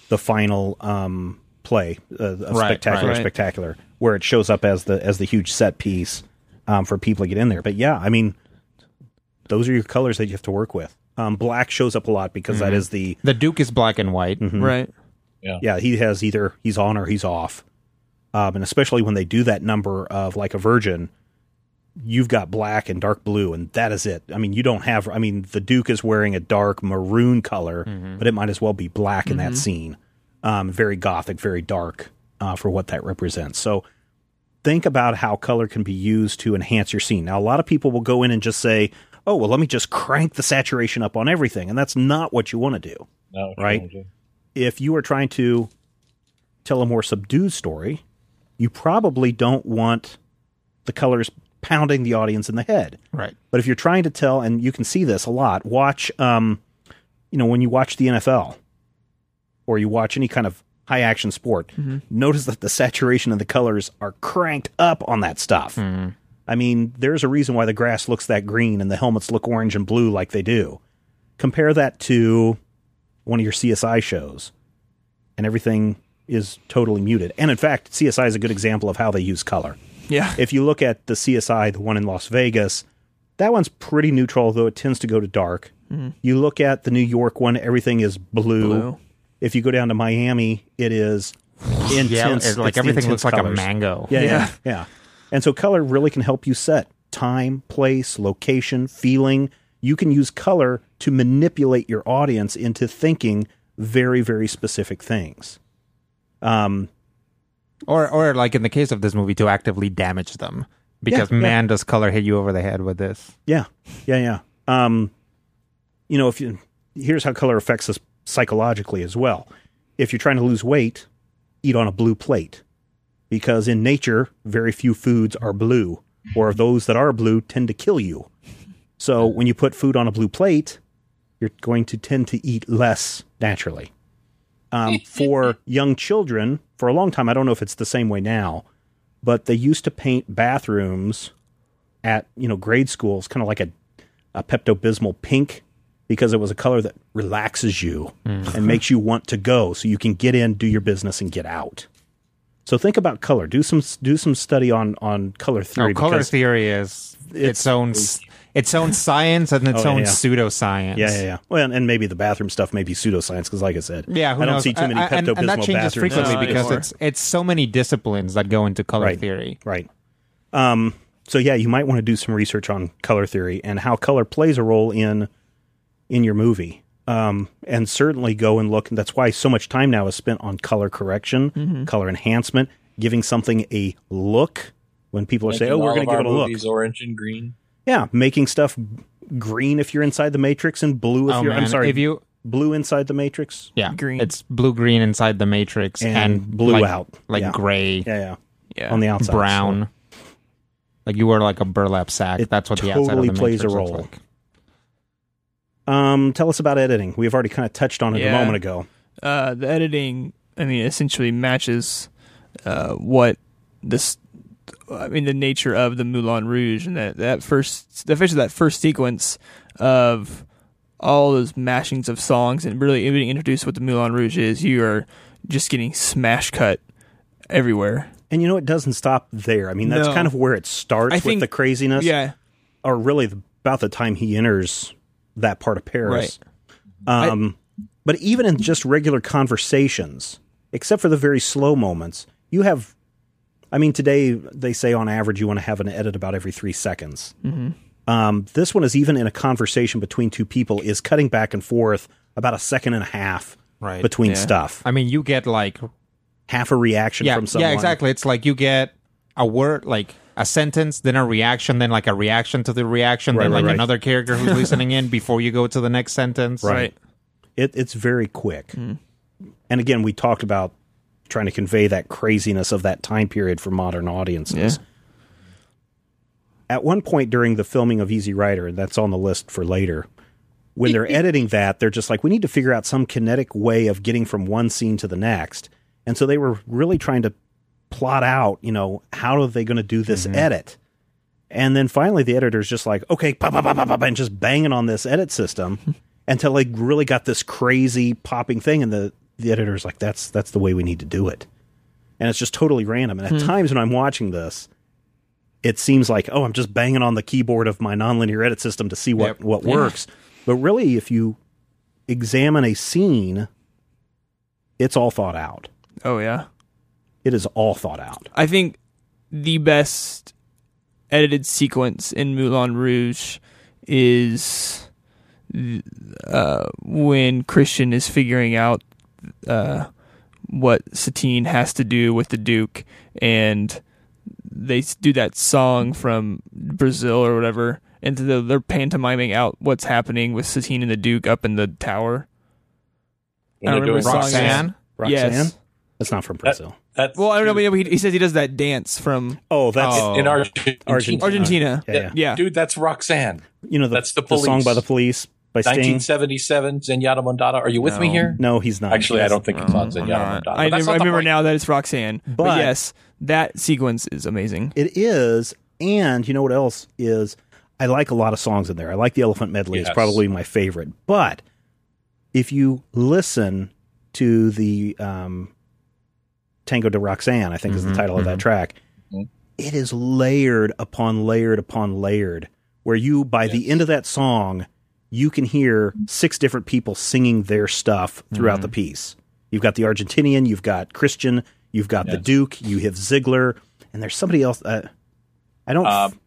the final um, play uh, of Right, spectacular, right. spectacular, where it shows up as the as the huge set piece um, for people to get in there. But yeah, I mean, those are your colors that you have to work with. Um, black shows up a lot because that is the The Duke is black and white. Right. yeah yeah. he has either he's on or he's off, um, and especially when they do that number of like a virgin, you've got black and dark blue, and that is it. I mean, you don't have. I mean, the Duke is wearing a dark maroon color, but it might as well be black in that scene. Um, very gothic, very dark uh, for what that represents. So think about how color can be used to enhance your scene. Now, a lot of people will go in and just say, "Oh, well, let me just crank the saturation up on everything," and that's not what you want to do No, Right. if you are trying to tell a more subdued story, you probably don't want the colors pounding the audience in the head. Right. But if you're trying to tell, and you can see this a lot, watch, um, you know, when you watch the NFL or you watch any kind of high action sport, notice that the saturation of the colors are cranked up on that stuff. I mean, there's a reason why the grass looks that green and the helmets look orange and blue like they do. Compare that to one of your CSI shows, and everything is totally muted. And in fact, CSI is a good example of how they use color. Yeah. If you look at the CSI, the one in Las Vegas, that one's pretty neutral, though it tends to go to dark. You look at the New York one, everything is blue. Blue. If you go down to Miami, it is intense. Yeah, like everything looks like a mango. Yeah, yeah, Yeah. yeah. And so color really can help you set time, place, location, feeling. You can use color to manipulate your audience into thinking very, very specific things. Um, Or or like in the case of this movie to actively damage them. Because Yeah, yeah. man does color hit you over the head with this. Yeah, yeah, yeah. Um, you know, if you here's how color affects us psychologically as well. If you're trying to lose weight, eat on a blue plate, because in nature, very few foods are blue, or those that are blue tend to kill you. So when you put food on a blue plate, you're going to tend to eat less naturally. Um, for young children, for a long time, I don't know if it's the same way now, but they used to paint bathrooms at you know grade schools kind of like a, a Pepto Bismol pink because it was a color that relaxes you and makes you want to go so you can get in, do your business, and get out. So think about color. Do some do some study on on color theory. Oh, color theory is its, own s- its own science and its Oh, own yeah. pseudoscience. Yeah, yeah, yeah. Well, and, and maybe the bathroom stuff may be pseudoscience because, like I said, Yeah, who I don't knows? see too many I- I- Pepto and, and that Bismol changes bathrooms. frequently No, because anymore. it's it's so many disciplines that go into color Right. theory. Right. Um, so yeah, you might want to do some research on color theory and how color plays a role in in your movie. Um, and certainly go and look. And that's why so much time now is spent on color correction, Mm-hmm. color enhancement, giving something a look. When people are saying, "Oh, we're going to give it a look," Movies orange and green. Yeah, making stuff green if you're inside the matrix and blue if Oh you're. man, I'm sorry, if you blue inside the matrix yeah, Green. It's blue green inside the matrix and, and, blue like, out, like yeah. gray, Yeah, yeah, Yeah. on the outside, so- brown. Like you were like a burlap sack. It That's what the outside of totally the plays a matrix looks role. like. Um, tell us about editing. We've already kind of touched on it a moment ago. uh, the editing, I mean, essentially matches uh, what this, I mean, the nature of the Moulin Rouge, and that that first, especially that first sequence of all those mashings of songs, and really being introduced what the Moulin Rouge is. You are just getting smash cut everywhere. And you know, it doesn't stop there. I mean, that's No. kind of where it starts I with think- the craziness. Yeah, Or really about the time he enters that part of Paris. Um, but even in just regular conversations, except for the very slow moments, you have. I mean, today they say on average you want to have an edit about every three seconds. Um, this one is even in a conversation between two people is cutting back and forth about a second and a half Right. between Yeah. stuff. I mean, you get like Half a reaction yeah, from someone. yeah, exactly. It's like you get a word like a sentence, then a reaction, then like a reaction to the reaction, Right, then right, like another character who's listening in before you go to the next sentence. Right. It, it's very quick. And again, we talked about trying to convey that craziness of that time period for modern audiences. Yeah. At one point during the filming of Easy Rider, and that's on the list for later, when they're editing that, they're just like, we need to figure out some kinetic way of getting from one scene to the next. And so they were really trying to plot out, you know, how are they going to do this mm-hmm. edit? And then finally, the editor's just like, okay, pop, pop, pop, pop, and just banging on this edit system until they really got this crazy popping thing. And the, the editor's like, that's, that's the way we need to do it. And it's just totally random. And at times when I'm watching this, it seems like, oh, I'm just banging on the keyboard of my nonlinear edit system to see what, Yep. what works. But really, if you examine a scene, it's all thought out. Oh yeah. It is all thought out. I think the best edited sequence in Moulin Rouge is uh, when Christian is figuring out uh, what Satine has to do with the Duke, and they do that song from Brazil or whatever, and the, they're pantomiming out what's happening with Satine and the Duke up in the tower. When I they're remember doing the song is- Roxanne. Roxanne? Yes. That's not from Brazil. That's Well, I don't know, he, he says he does that dance from oh, that's Oh. in Argentina. Argentina. Argentina. Yeah, yeah. Yeah. Dude, that's Roxanne. you know the, That's the song by the police by Sting. 1977, Zenyatta Mondatta. Are you with me here? No, he's not. Actually, I don't think it's on I'm Zenyatta not. Mondatta. I, That's never- I remember point. now that it's Roxanne. But, But- yes, that sequence is amazing. It is, and you know what else is? I like a lot of songs in there. I like the Elephant Medley. It's probably my favorite. But if you listen to the um, Tango de Roxanne, I think is the title of that track, Mhm. it is layered upon layered upon layered. Where you, by the end of that song, you can hear six different people singing their stuff throughout the piece. You've got the Argentinian, you've got Christian, you've got the Duke, you have Ziegler, and there's somebody else. Uh, I don't. Um,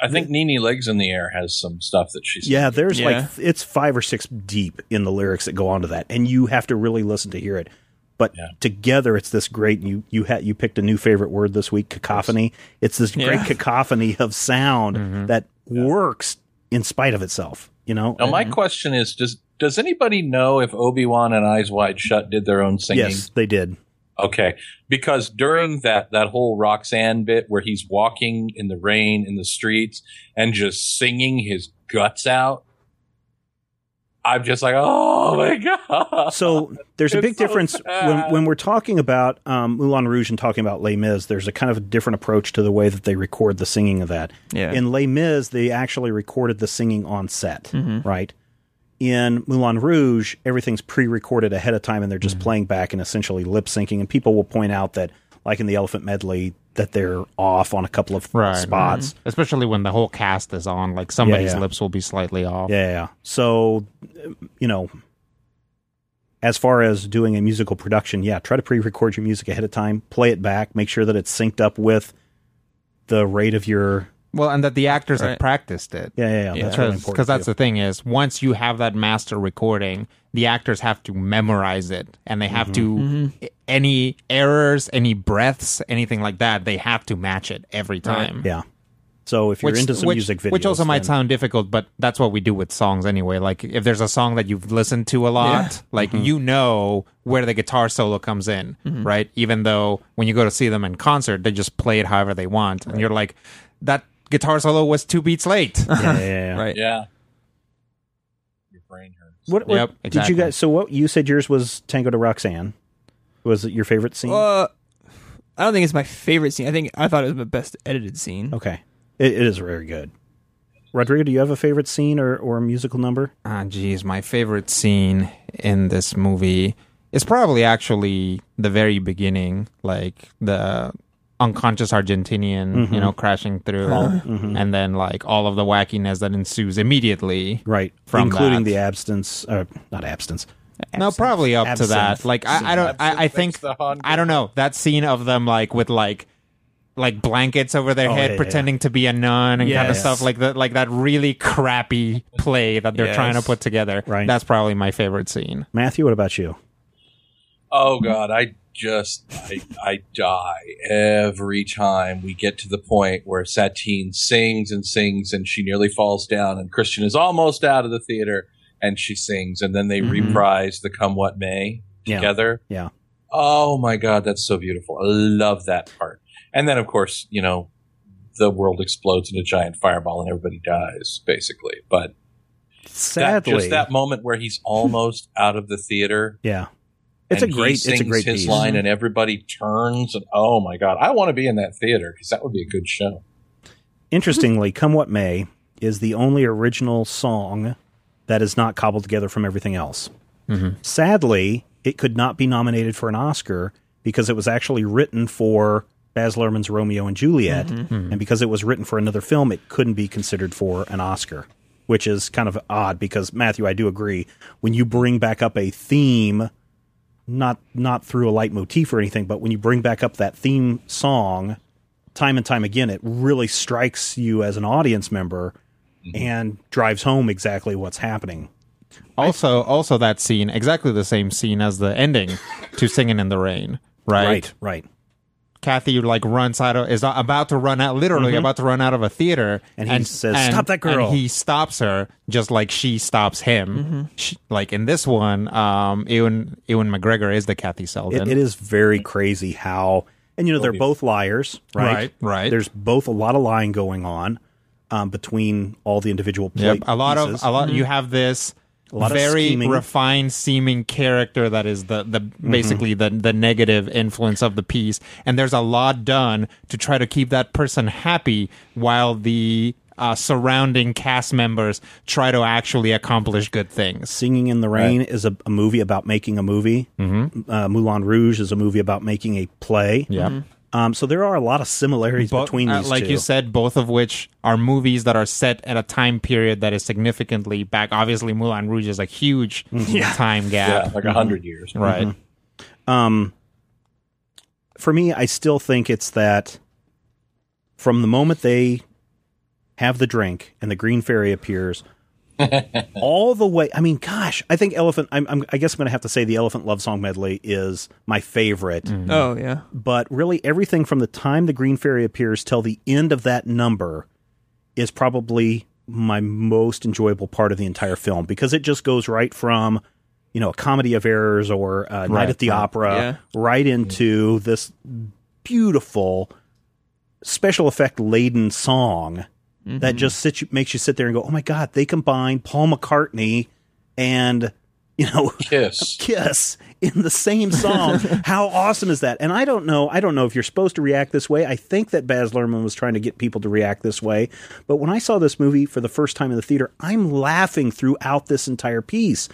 I think Nini Legs in the Air has some stuff that she's. yeah, there's Yeah. like it's five or six deep in the lyrics that go onto that, and you have to really listen to hear it. But Yeah. together, it's this great. You you had you picked a new favorite word this week, cacophony. It's this great Yeah. cacophony of sound that works in spite of itself. You know. Now, my mm-hmm. question is: Does does anybody know if Obi Wan and Eyes Wide Shut did their own singing? yes, they did. Okay, because during that that whole Roxanne bit where he's walking in the rain in the streets and just singing his guts out, I'm just like, oh my god! So there's a It's big so difference when, when we're talking about um, Moulin Rouge and talking about Les Mis. There's a kind of a different approach to the way that they record the singing of that. Yeah. In Les Mis, they actually recorded the singing on set, Mm-hmm. right? In Moulin Rouge, everything's pre-recorded ahead of time, and they're just Mm-hmm. playing back and essentially lip syncing. And people will point out that, like in the Elephant Medley, that they're off on a couple of Right. spots. Especially when the whole cast is on, like somebody's yeah. lips will be slightly off. Yeah, yeah. So, you know, as far as doing a musical production, yeah, try to pre-record your music ahead of time, play it back, make sure that it's synced up with the rate of your. Well, and that the actors Right. have practiced it. Yeah, yeah, yeah. That's really important. Because that's too. the thing is, once you have that master recording, the actors have to memorize it, and they have Mm-hmm. to any errors, any breaths, anything like that, they have to match it every time. yeah. So if you're Which, into some which, music videos, which also might then- sound difficult, but that's what we do with songs anyway. Like if there's a song that you've listened to a lot, like Mm-hmm. you know where the guitar solo comes in, right? Even though when you go to see them in concert, they just play it however they want, and you're like, that guitar solo was two beats late. Yeah, yeah, yeah. Right. yeah, your brain hurts. What, what Yep, did exactly. you guys? So what you said yours was Tango to Roxanne. Was it your favorite scene? Uh, I don't think it's my favorite scene. I think I thought it was my best edited scene. okay, it, it is very good. Rodrigo, do you have a favorite scene or, or a musical number? Ah, geez, my favorite scene in this movie is probably actually the very beginning, like the unconscious Argentinian, you mm-hmm. know, crashing through, mm-hmm. and then like all of the wackiness that ensues immediately. Right, From including that. the abstinence, or not abstinence. No, probably up to that. Like I, I don't, I, I think the I don't know that scene of them like with like like blankets over their Oh, head yeah, yeah, pretending to be a nun and kind of stuff like that like that really crappy play that they're Yes. trying to put together Right. that's probably my favorite scene Matthew, what about you? Oh God, I just I, I die every time we get to the point where Satine sings and sings and she nearly falls down and Christian is almost out of the theater and she sings and then they Mhm. reprise the Come What May together. Yeah. Oh my God, that's so beautiful. I love that part. And then of course, you know, the world explodes in a giant fireball and everybody dies, basically. But that, Sadly, just that moment where he's almost out of the theater yeah, it's a and he great, it's a great his piece. line, and everybody turns, and oh my god, I want to be in that theater because that would be a good show. Interestingly, "Come What May" is the only original song that is not cobbled together from everything else. Mm-hmm. Sadly, it could not be nominated for an Oscar because it was actually written for Baz Luhrmann's Romeo and Juliet, mm-hmm. hmm. and because it was written for another film, it couldn't be considered for an Oscar, which is kind of odd. Because Matthew, I do agree when you bring back up a theme, not not through a leitmotif or anything, but when you bring back up that theme song time and time again, it really strikes you as an audience member mm-hmm. and drives home exactly what's happening. also also that scene exactly the same scene as the ending to singing in the rain right, Right, right. Kathy like runs out of is about to run out literally about to run out of a theater Mm-hmm. And he says, "Stop that girl." and he stops her just like she stops him She- like in this one um ewan ewan mcgregor is the kathy selden It, it is very crazy how, and you know, they're both liars, right? Right, right. There's both a lot of lying going on um, between all the individual Yep, a lot pieces. of a lot. You have this very scheming. refined seeming character that is the the Mm-hmm. basically the the negative influence of the piece, and there's a lot done to try to keep that person happy while the uh, surrounding cast members try to actually accomplish good things. Singing in the Rain is a, a movie about making a movie. Mm-hmm. Uh, Moulin Rouge is a movie about making a play. Yeah. Um, so there are a lot of similarities Bo- between uh, these like two. you said, both of which are movies that are set at a time period that is significantly back. Obviously, Moulin Rouge is a huge Mm-hmm. time Yeah, gap, like a hundred years. right? Um, for me, I still think it's that from the moment they have the drink and the green fairy appears, all the way. I mean, gosh, I think Elephant. I'm, I'm, I guess I'm going to have to say the Elephant Love Song medley is my favorite. Oh yeah. But really, everything from the time the green fairy appears till the end of that number is probably my most enjoyable part of the entire film because it just goes right from you know a comedy of errors or uh, Night at the right. Opera Yeah. right into this beautiful special effect laden song that just mm-hmm. sits you, makes you sit there and go, oh my god, they combined Paul McCartney and you know Kiss. Kiss in the same song. How awesome is that? And I don't know, I don't know if you're supposed to react this way. I think that Baz Luhrmann was trying to get people to react this way. But when I saw this movie for the first time in the theater, I'm laughing throughout this entire piece.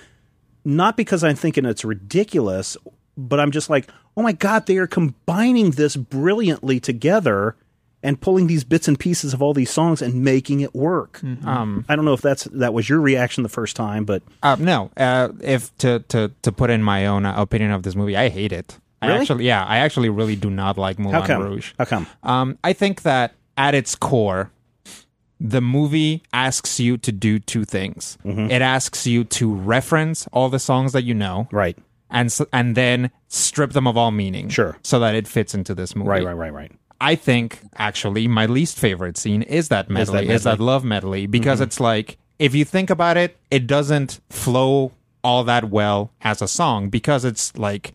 Not because I'm thinking it's ridiculous, but I'm just like, "Oh my god, they are combining this brilliantly together." And pulling these bits and pieces of all these songs and making it work. Um, I don't know if that's that was your reaction the first time, but Uh, no, uh, if to, to to put in my own uh, opinion of this movie, I hate it. I actually, yeah, I actually really do not like Moulin how come? Rouge. How come? Um, I think that at its core, the movie asks you to do two things. Mm-hmm. It asks you to reference all the songs that you know, Right. and s and then strip them of all meaning, Sure. so that it fits into this movie. Right, right, right, right. I think actually my least favorite scene is that medley, that is that, medley. love medley, because Mm-hmm. it's like if you think about it, it doesn't flow all that well as a song because it's like.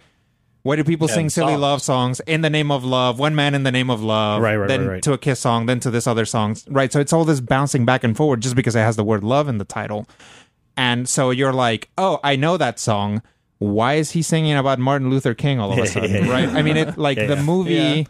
Why do people sing silly songs. love songs in the name of love? One man in the name of love, Right, right, then right, right. to a kiss song, then to this other song, right? So it's all this bouncing back and forward just because it has the word love in the title, and so you're like, oh, I know that song. Why is he singing about Martin Luther King all of a sudden, right? I mean, it like the yeah. movie Yeah.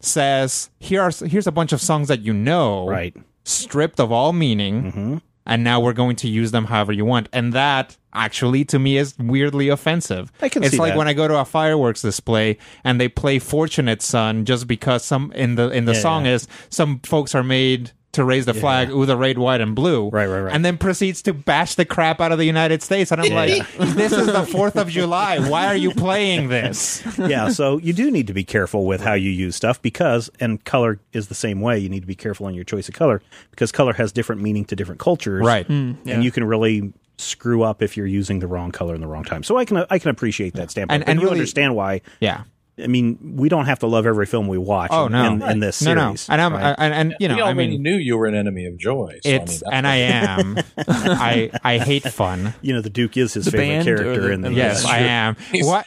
Says here are here's a bunch of songs that you know Right. stripped of all meaning Mm-hmm. and now we're going to use them however you want and that actually to me is weirdly offensive I can it's like that. when i go to a fireworks display and they play fortunate son just because some in the in the Yeah, song yeah. is some folks are made to raise the flag with the red, white, and blue. Right, right, right. And then proceeds to bash the crap out of the United States. And I'm like, this is the 4th of July. Why are you playing this? yeah, so you do need to be careful with how you use stuff because, and color is the same way. You need to be careful on your choice of color because color has different meaning to different cultures, Right. Hmm, yeah. And you can really screw up if you're using the wrong color in the wrong time. So I can I can appreciate that standpoint, And- and, and you really- understand why. Yeah. I mean, we don't have to love every film we watch. Oh, in, no. in, in this No, series. no. And, I'm, right? and, and, you know, we I mean, knew you were an enemy of joy. So, it's, I mean, and I am. I, I hate fun. you know, the Duke is his The favorite character the- in the the- Yes, That's I am. He's- What?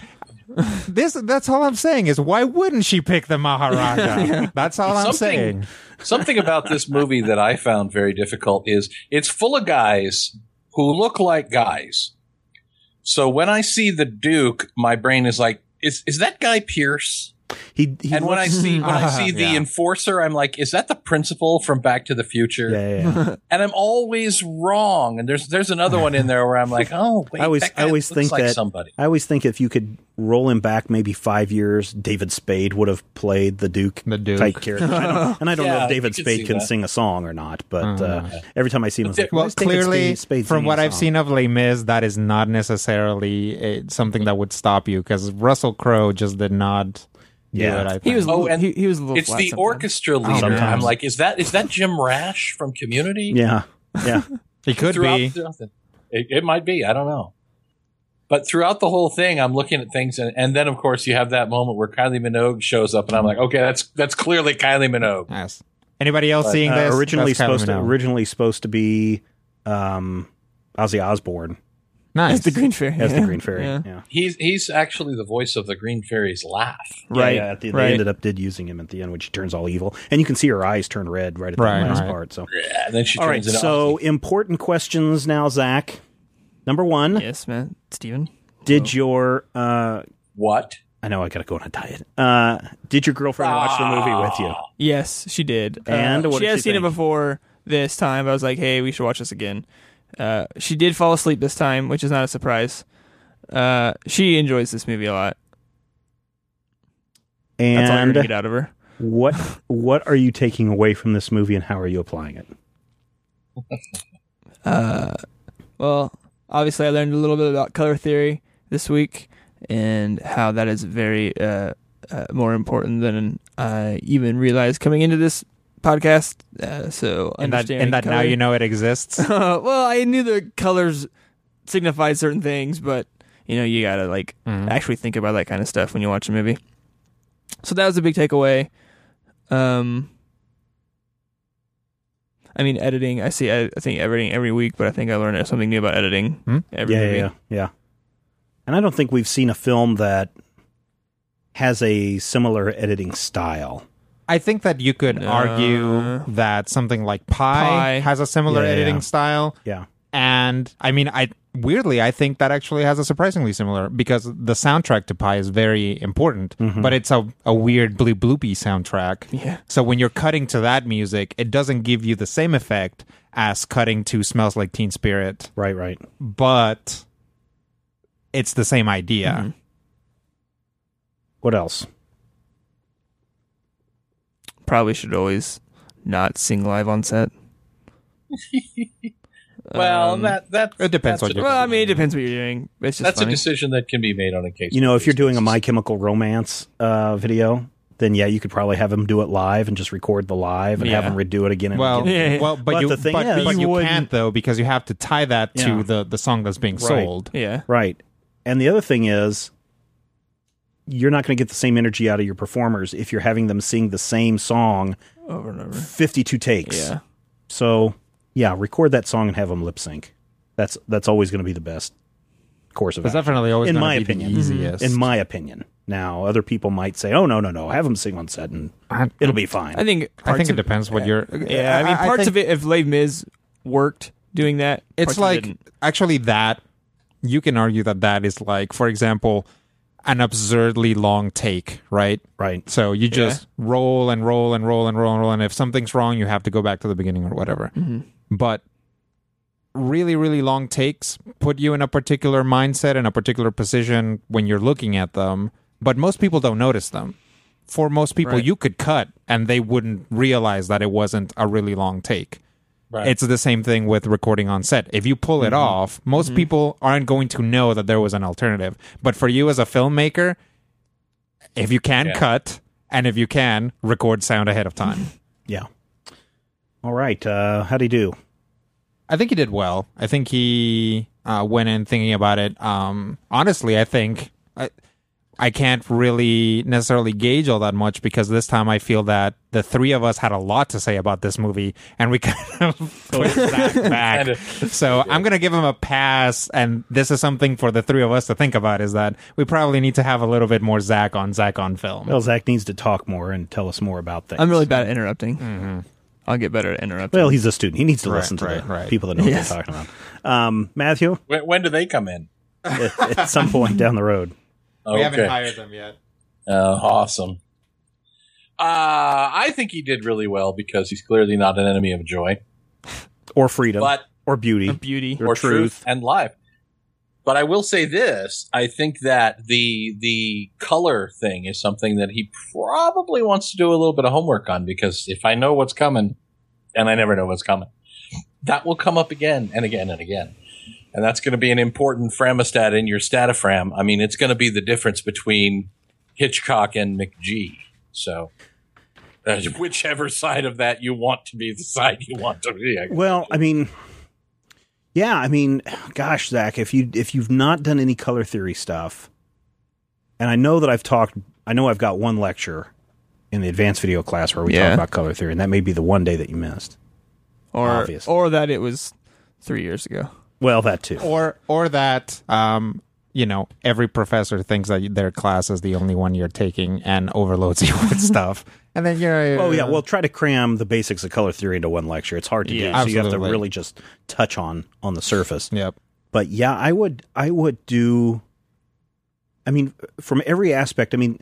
This that's all I'm saying is why wouldn't she pick the Maharaja? That's all I'm Something- saying. Something about this movie that I found very difficult is it's full of guys who look like guys. So when I see the Duke, my brain is like, is is that Guy Pearce? He, he and when I see when I see the Yeah. enforcer, I'm like, is that the principal from Back to the Future? yeah, yeah, yeah. And I'm always wrong. And there's there's another one in there where I'm like, oh, wait, I always- that guy I always looks think like that- somebody. I always think if you could roll him back maybe five years, David Spade would have played the Duke, The Duke. type character. I don't, and I don't know if David you can Spade can that. sing a song or not, but Uh-huh. uh, every time I see him, I was like, Well, "Where's David clearly, Spade- Spade from what I've seen of Les Mis, that is not necessarily uh, something that would stop you because Russell Crowe just did not do Yeah. it. I. He was. Oh, oh, and he, he was a little. It's the sometimes. orchestra leader. Sometimes. I'm like, is that is that Jim Rash from Community? yeah, yeah. He could throughout, be. it, it might be. I don't know. But throughout the whole thing, I'm looking at things, and, and then of course you have that moment where Kylie Minogue shows up, and I'm like, okay, that's that's clearly Kylie Minogue. Yes. Anybody else But, seeing Uh, this? originally That's supposed to Minogue. originally supposed to be um, Ozzy Osbourne nice. As the Green Fairy. as yeah. the Green Fairy. Yeah. Yeah, He's he's actually the voice of the Green Fairy's laugh. Right. Yeah, yeah, at the, right. They ended up did using him at the end when she turns all evil, and you can see her eyes turn red right at the Right, last right. part. So, Yeah, and then she all turns right. into So Ozzy. important questions now, Zach. Number one, Yes, man. Steven. did your uh, what? I know I got to go on a diet. Uh, did your girlfriend watch the movie with you? Yes, she did. And uh, what she did has she seen it before this time. I was like, hey, we should watch this again. Uh, she did fall asleep this time, which is not a surprise. Uh, she enjoys this movie a lot. That's all you're And gonna get out of her. what what are you taking away from this movie, and how are you applying it? Uh, well, obviously, I learned a little bit about color theory this week and how that is very uh, uh, more important than I even realized coming into this podcast. Uh, so, and that, and that now you know it exists. Uh, well, I knew the colors signified certain things, but you know, you gotta like Mhm. actually think about that kind of stuff when you watch a movie. So that was a big takeaway. Um, I mean, editing. I see. I, I think editing every week, but I think I learned something new about editing Hmm? every yeah, movie. yeah, yeah. And I don't think we've seen a film that has a similar editing style. I think that you could Uh, argue that something like Pi, Pi. has a similar Yeah, yeah, editing yeah. style. Yeah. And I mean, I weirdly, I think that actually has a surprisingly similar because the soundtrack to Pi is very important, Mhm. but it's a, a weird blue bloopy soundtrack. Yeah. So when you're cutting to that music, it doesn't give you the same effect as cutting to Smells Like Teen Spirit, Right, right. but it's the same idea. Mhm. What else? Probably should always not sing live on set. Well, Um, that that it depends that's what a- you're Well, I mean, it depends what you're doing. It's just That's funny. a decision that can be made on a case. You know, if you're doing a. My Chemical Romance uh, video, then yeah, you could probably have him do it live and just record the live and have Yeah. him redo it again and Well, again. Yeah, yeah. well, but, But you, the thing but, is- but You you can't though because you have to tie that to Yeah. the the song that's being Right. sold. Yeah. Right. And the other thing is, you're not going to get the same energy out of your performers if you're having them sing the same song Over and over. 52 takes. Yeah. So, yeah, record that song and have them lip sync. That's that's always going to be the best course of It's action. definitely always In my be opinion. the easiest. Mm-hmm. in my opinion. Now, other people might say, "Oh no, no, no, have them sing on set and I, it'll be fine." I think. I parts think it depends what you're. Yeah, I mean, parts think of it. If Les Mis worked doing that, It's parts it like actually that you can argue that that is like, for example, an absurdly long take, right? right. So you just roll and roll and roll and roll and roll, and if something's wrong, you have to go back to the beginning or whatever. Mm-hmm. But really, really long takes put you in a particular mindset and a particular position when you're looking at them. But most people don't notice them. for most people, Right. you could cut and they wouldn't realize that it wasn't a really long take. Right. It's the same thing with recording on set. If you pull it off, most people aren't going to know that there was an alternative. But for you as a filmmaker, if you can Yeah. cut and if you can record sound ahead of time, Yeah. All right. Uh, how'd he do? I think he did well. I think he uh, went in thinking about it. Um, honestly, I think I, I can't really necessarily gauge all that much because this time I feel that the three of us had a lot to say about this movie, and we kind of pushed that back. Kind of. So I'm gonna give him a pass, and this is something for the three of us to think about: is that we probably need to have a little bit more Zach on Zach on film. Well, Zach needs to talk more and tell us more about things. I'm really bad at interrupting. I'll get better at interrupting. Well, he's a student. He needs to Right, listen to right, the right. people that know Yes. what they're talking about. Um, Matthew, when, when do they come in? at, at some point down the road. We haven't hired them yet. Uh, awesome. Uh, I think he did really well because he's clearly not an enemy of joy, Or freedom. but or beauty. Or beauty. Or or truth. truth and life. But I will say this: I think that the the color thing is something that he probably wants to do a little bit of homework on because if I know what's coming, and I never know what's coming, that will come up again and again and again. And that's going to be an important framostat in your statafram. I mean, it's going to be the difference between Hitchcock and McGee. So, uh, whichever side of that you want to be, the side you want to be. I. Well, I mean, yeah, I mean, gosh, Zach, if you if you've not done any color theory stuff, and I know that I've talked, I know I've got one lecture in the advanced video class where we Yeah. talk about color theory, and that may be the one day that you missed. or obviously. or that it was three years ago. Well, that too. or or that um you know every professor thinks that their class is the only one you're taking and overloads you with stuff and then you're Oh yeah, well, try to cram the basics of color theory into one lecture. It's hard to Yeah, do, so you have to really just touch on on the surface. yep But yeah, I would I would do. I mean, from every aspect. I mean,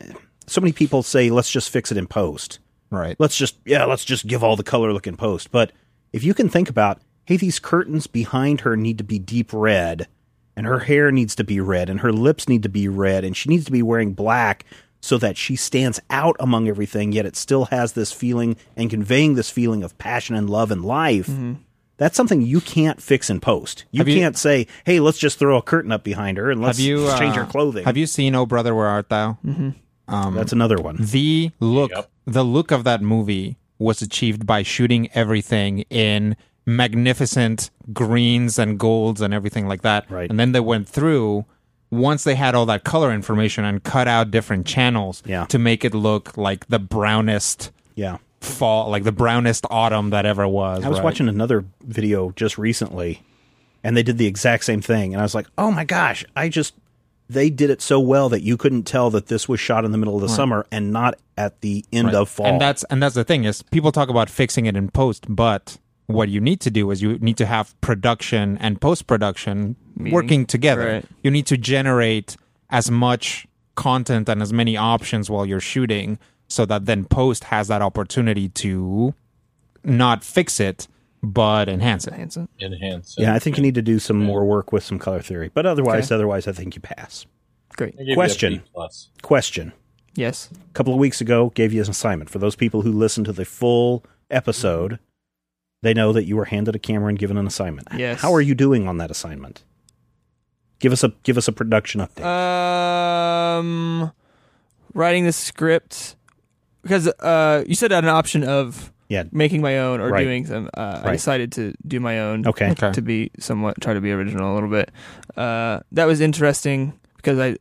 so many people say let's just fix it in post. right let's just yeah let's just give all the color look in post but if you can think about hey these curtains behind her need to be deep red and her hair needs to be red and her lips need to be red and she needs to be wearing black so that she stands out among everything yet it still has this feeling and conveying this feeling of passion and love and life. Mm-hmm. That's something you can't fix in post. You Have you- can't say hey let's just throw a curtain up behind her and let's have you change uh, her clothing. have you seen oh brother where art thou? Mm-hmm. Um, That's another one. the look Yep. the look of that movie was achieved by shooting everything in magnificent greens and golds and everything like that Right. and then they went through once they had all that color information and cut out different channels Yeah. to make it look like the brownest yeah fall like the brownest autumn that ever was I was right? watching another video just recently, and they did the exact same thing, and I was like, "Oh my gosh!" I just they did it so well that you couldn't tell that this was shot in the middle of the summer and not at the end Right. of fall. And that's and that's the thing is people talk about fixing it in post, but what you need to do is you need to have production and post production working together. Right. You need to generate as much content and as many options while you're shooting so that then post has that opportunity to not fix it but enhance it. Hanson. Enhance. It. Yeah, I think you need to do some more work with some color theory, but otherwise, Okay. otherwise, I think you pass. Great. I give you a Question. Question: Yes. A couple of weeks ago, gave you an assignment for those people who listened to the full episode. They know that you were handed a camera and given an assignment. Yes. How are you doing on that assignment? Give us a give us a production update. Um, writing the script because uh, you said I had an option of yeah. making my own or Right. doing some. Uh, I decided to do my own. Okay. Okay. To be somewhat try to be original a little bit. Uh, that was interesting because I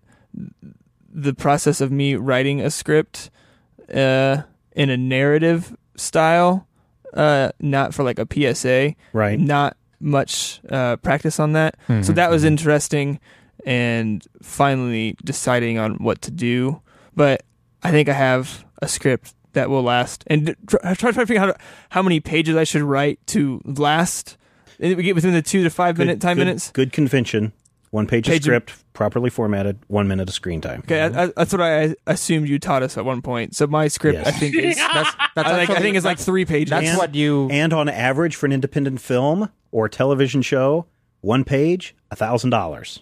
the process of me writing a script uh, in a narrative style, uh, not for like a PSA Right. not much uh, practice on that. So Mhm. that was interesting and finally deciding on what to do. But I think I have a script that will last. And try, try to figure out how many pages I should write to last. And we get within the two to five minute time good, minutes. Good convention. One page, Page of script, properly formatted, one minute of screen time. Okay, I, I, that's what I assumed you taught us at one point. So my script, Yes. I think, is That's, that's I, think, I think it's like three pages. That's And- what you And on average, for an independent film or television show, one page, a thousand dollars.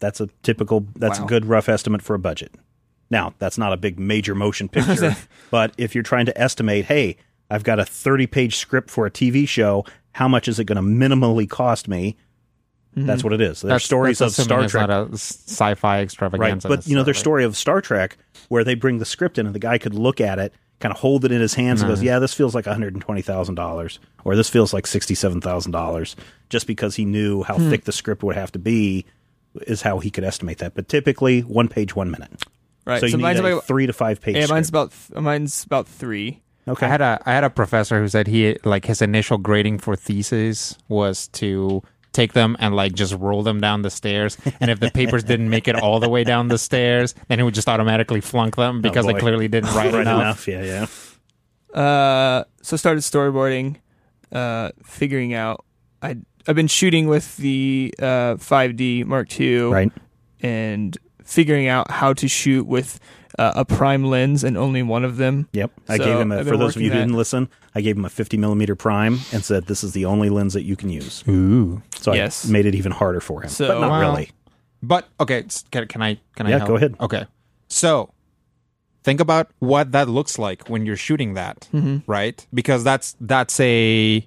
That's a typical. That's Wow. a good rough estimate for a budget. Now, that's not a big major motion picture, but if you're trying to estimate, hey, I've got a 30 page script for a TV show, how much is it going to minimally cost me? That's mm-hmm. what it is. There's stories that's of Star it's Trek. not a sci-fi Right. extravaganza. But, you know, necessarily. story of Star Trek where they bring the script in and the guy could look at it, kind of hold it in his hands and goes, mm-hmm. yeah, this feels like $120,000 or this feels like $67,000 just because he knew how hmm. thick the script would have to be is how he could estimate that. But typically, one page, one minute. Right. So you need mine's a about three to five page yeah, mine's script. about mine's about three. okay. I had a I had a professor who said he like his initial grading for thesis was to take them and like just roll them down the stairs and if the papers didn't make it all the way down the stairs then he would just automatically flunk them because they Oh, boy. clearly didn't write right enough. enough. Yeah, yeah. Uh, so started storyboarding, uh, figuring out. I I've been shooting with the uh 5D Mark II, Right. and figuring out how to shoot with uh, a prime lens and only one of them. Yep. I gave him a, I've for those of you who didn't listen, I gave him a 50 millimeter prime and said, this is the only lens that you can use. Ooh. So Yes. I made it even harder for him. So- but not Wow. really. But okay, can, can I can I Yeah, help? go ahead. Okay. So think about what that looks like when you're shooting that, Mm-hmm. right? Because that's that's a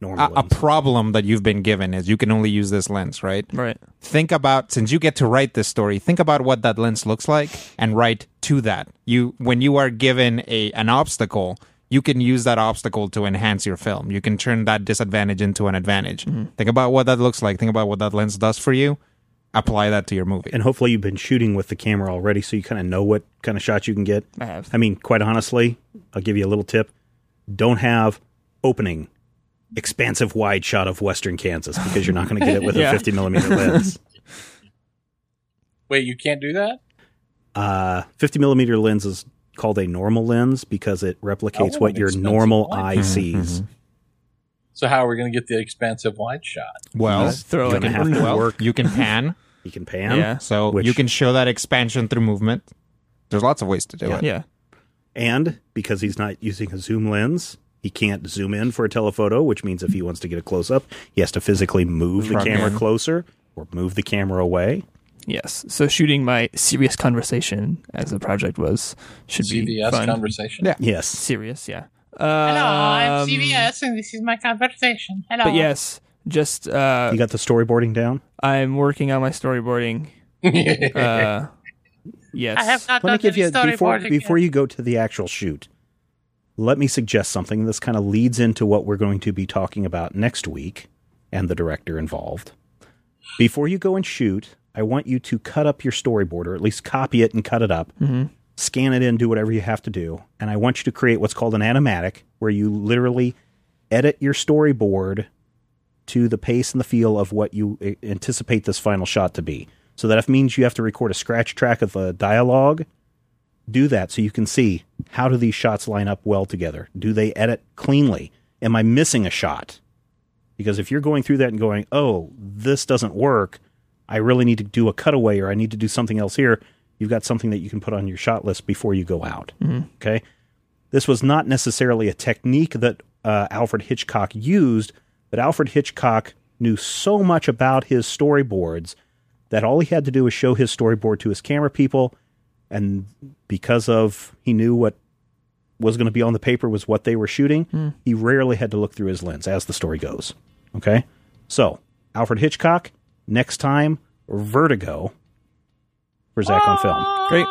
Normal a, a problem that you've been given is you can only use this lens, right? Right. think about since you get to write this story think about what that lens looks like and write to that you when you are given a an obstacle you can use that obstacle to enhance your film you can turn that disadvantage into an advantage mm-hmm. think about what that looks like think about what that lens does for you apply that to your movie and hopefully you've been shooting with the camera already so you kind of know what kind of shots you can get. I have. I mean, quite honestly, I'll give you a little tip. Don't have opening expansive wide shot of western Kansas because you're not going to get it with Yeah. a 50 millimeter lens. Wait, you can't do that? Uh, 50 millimeter lens is called a normal lens because it replicates Oh, what your normal one. eye sees. So how are we going to get the expansive wide shot? well Just throw you're like an have to well work. you can pan You can pan. Yeah. so Which- you can show that expansion through movement there's lots of ways to do Yeah. it Yeah. And because he's not using a zoom lens, he can't zoom in for a telephoto, which means if he wants to get a close up, he has to physically move the camera in. closer or move the camera away. Yes. So shooting my serious conversation as the project was should be CVS fun. conversation. Yeah. Yes. Serious, yeah. Hello, I'm Um, CVS, and this is my conversation. Hello. But yes, just uh, You got the storyboarding down? I'm working on my storyboarding. Uh, yes. I have not Let me done give you any before storyboarding before you go to the actual shoot. Let me suggest something. This kind of leads into what we're going to be talking about next week and the director involved. Before you go and shoot, I want you to cut up your storyboard or at least copy it and cut it up. Scan it in, do whatever you have to do. And I want you to create what's called an animatic where you literally edit your storyboard to the pace and the feel of what you uh, anticipate this final shot to be. So that if it means you have to record a scratch track of the dialogue, do that so you can see how do these shots line up well together? Do they edit cleanly? Am I missing a shot? Because if you're going through that and going, "Oh, this doesn't work. I really need to do a cutaway or I need to do something else here." You've got something that you can put on your shot list before you go out. Okay? This was not necessarily a technique that uh, Alfred Hitchcock used, but Alfred Hitchcock knew so much about his storyboards that all he had to do was show his storyboard to his camera people and because of he knew what was going to be on the paper was what they were shooting hmm. he rarely had to look through his lens as the story goes okay? So alfred hitchcock next time vertigo for zach on film. Great.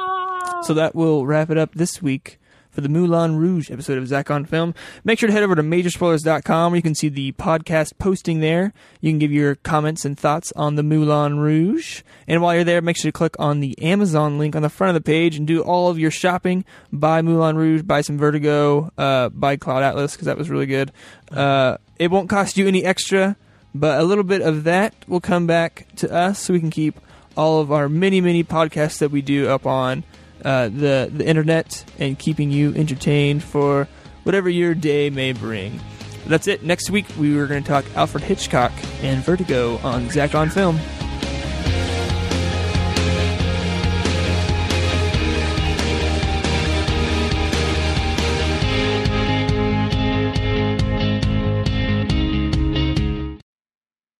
So that will wrap it up this week for the Moulin Rouge episode of Zach on Film. Make sure to head over to majorspoilers.com where you can see the podcast posting there. You can give your comments and thoughts on the Moulin Rouge. And while you're there, make sure to click on the Amazon link on the front of the page and do all of your shopping. Buy Moulin Rouge, buy some Vertigo, uh, buy Cloud Atlas because that was really good. Uh, it won't cost you any extra, but a little bit of that will come back to us so we can keep all of our many, many podcasts that we do up on uh, the the internet and keeping you entertained for whatever your day may bring. That's it. Next week we were going to talk Alfred Hitchcock and Vertigo on Zach on Film.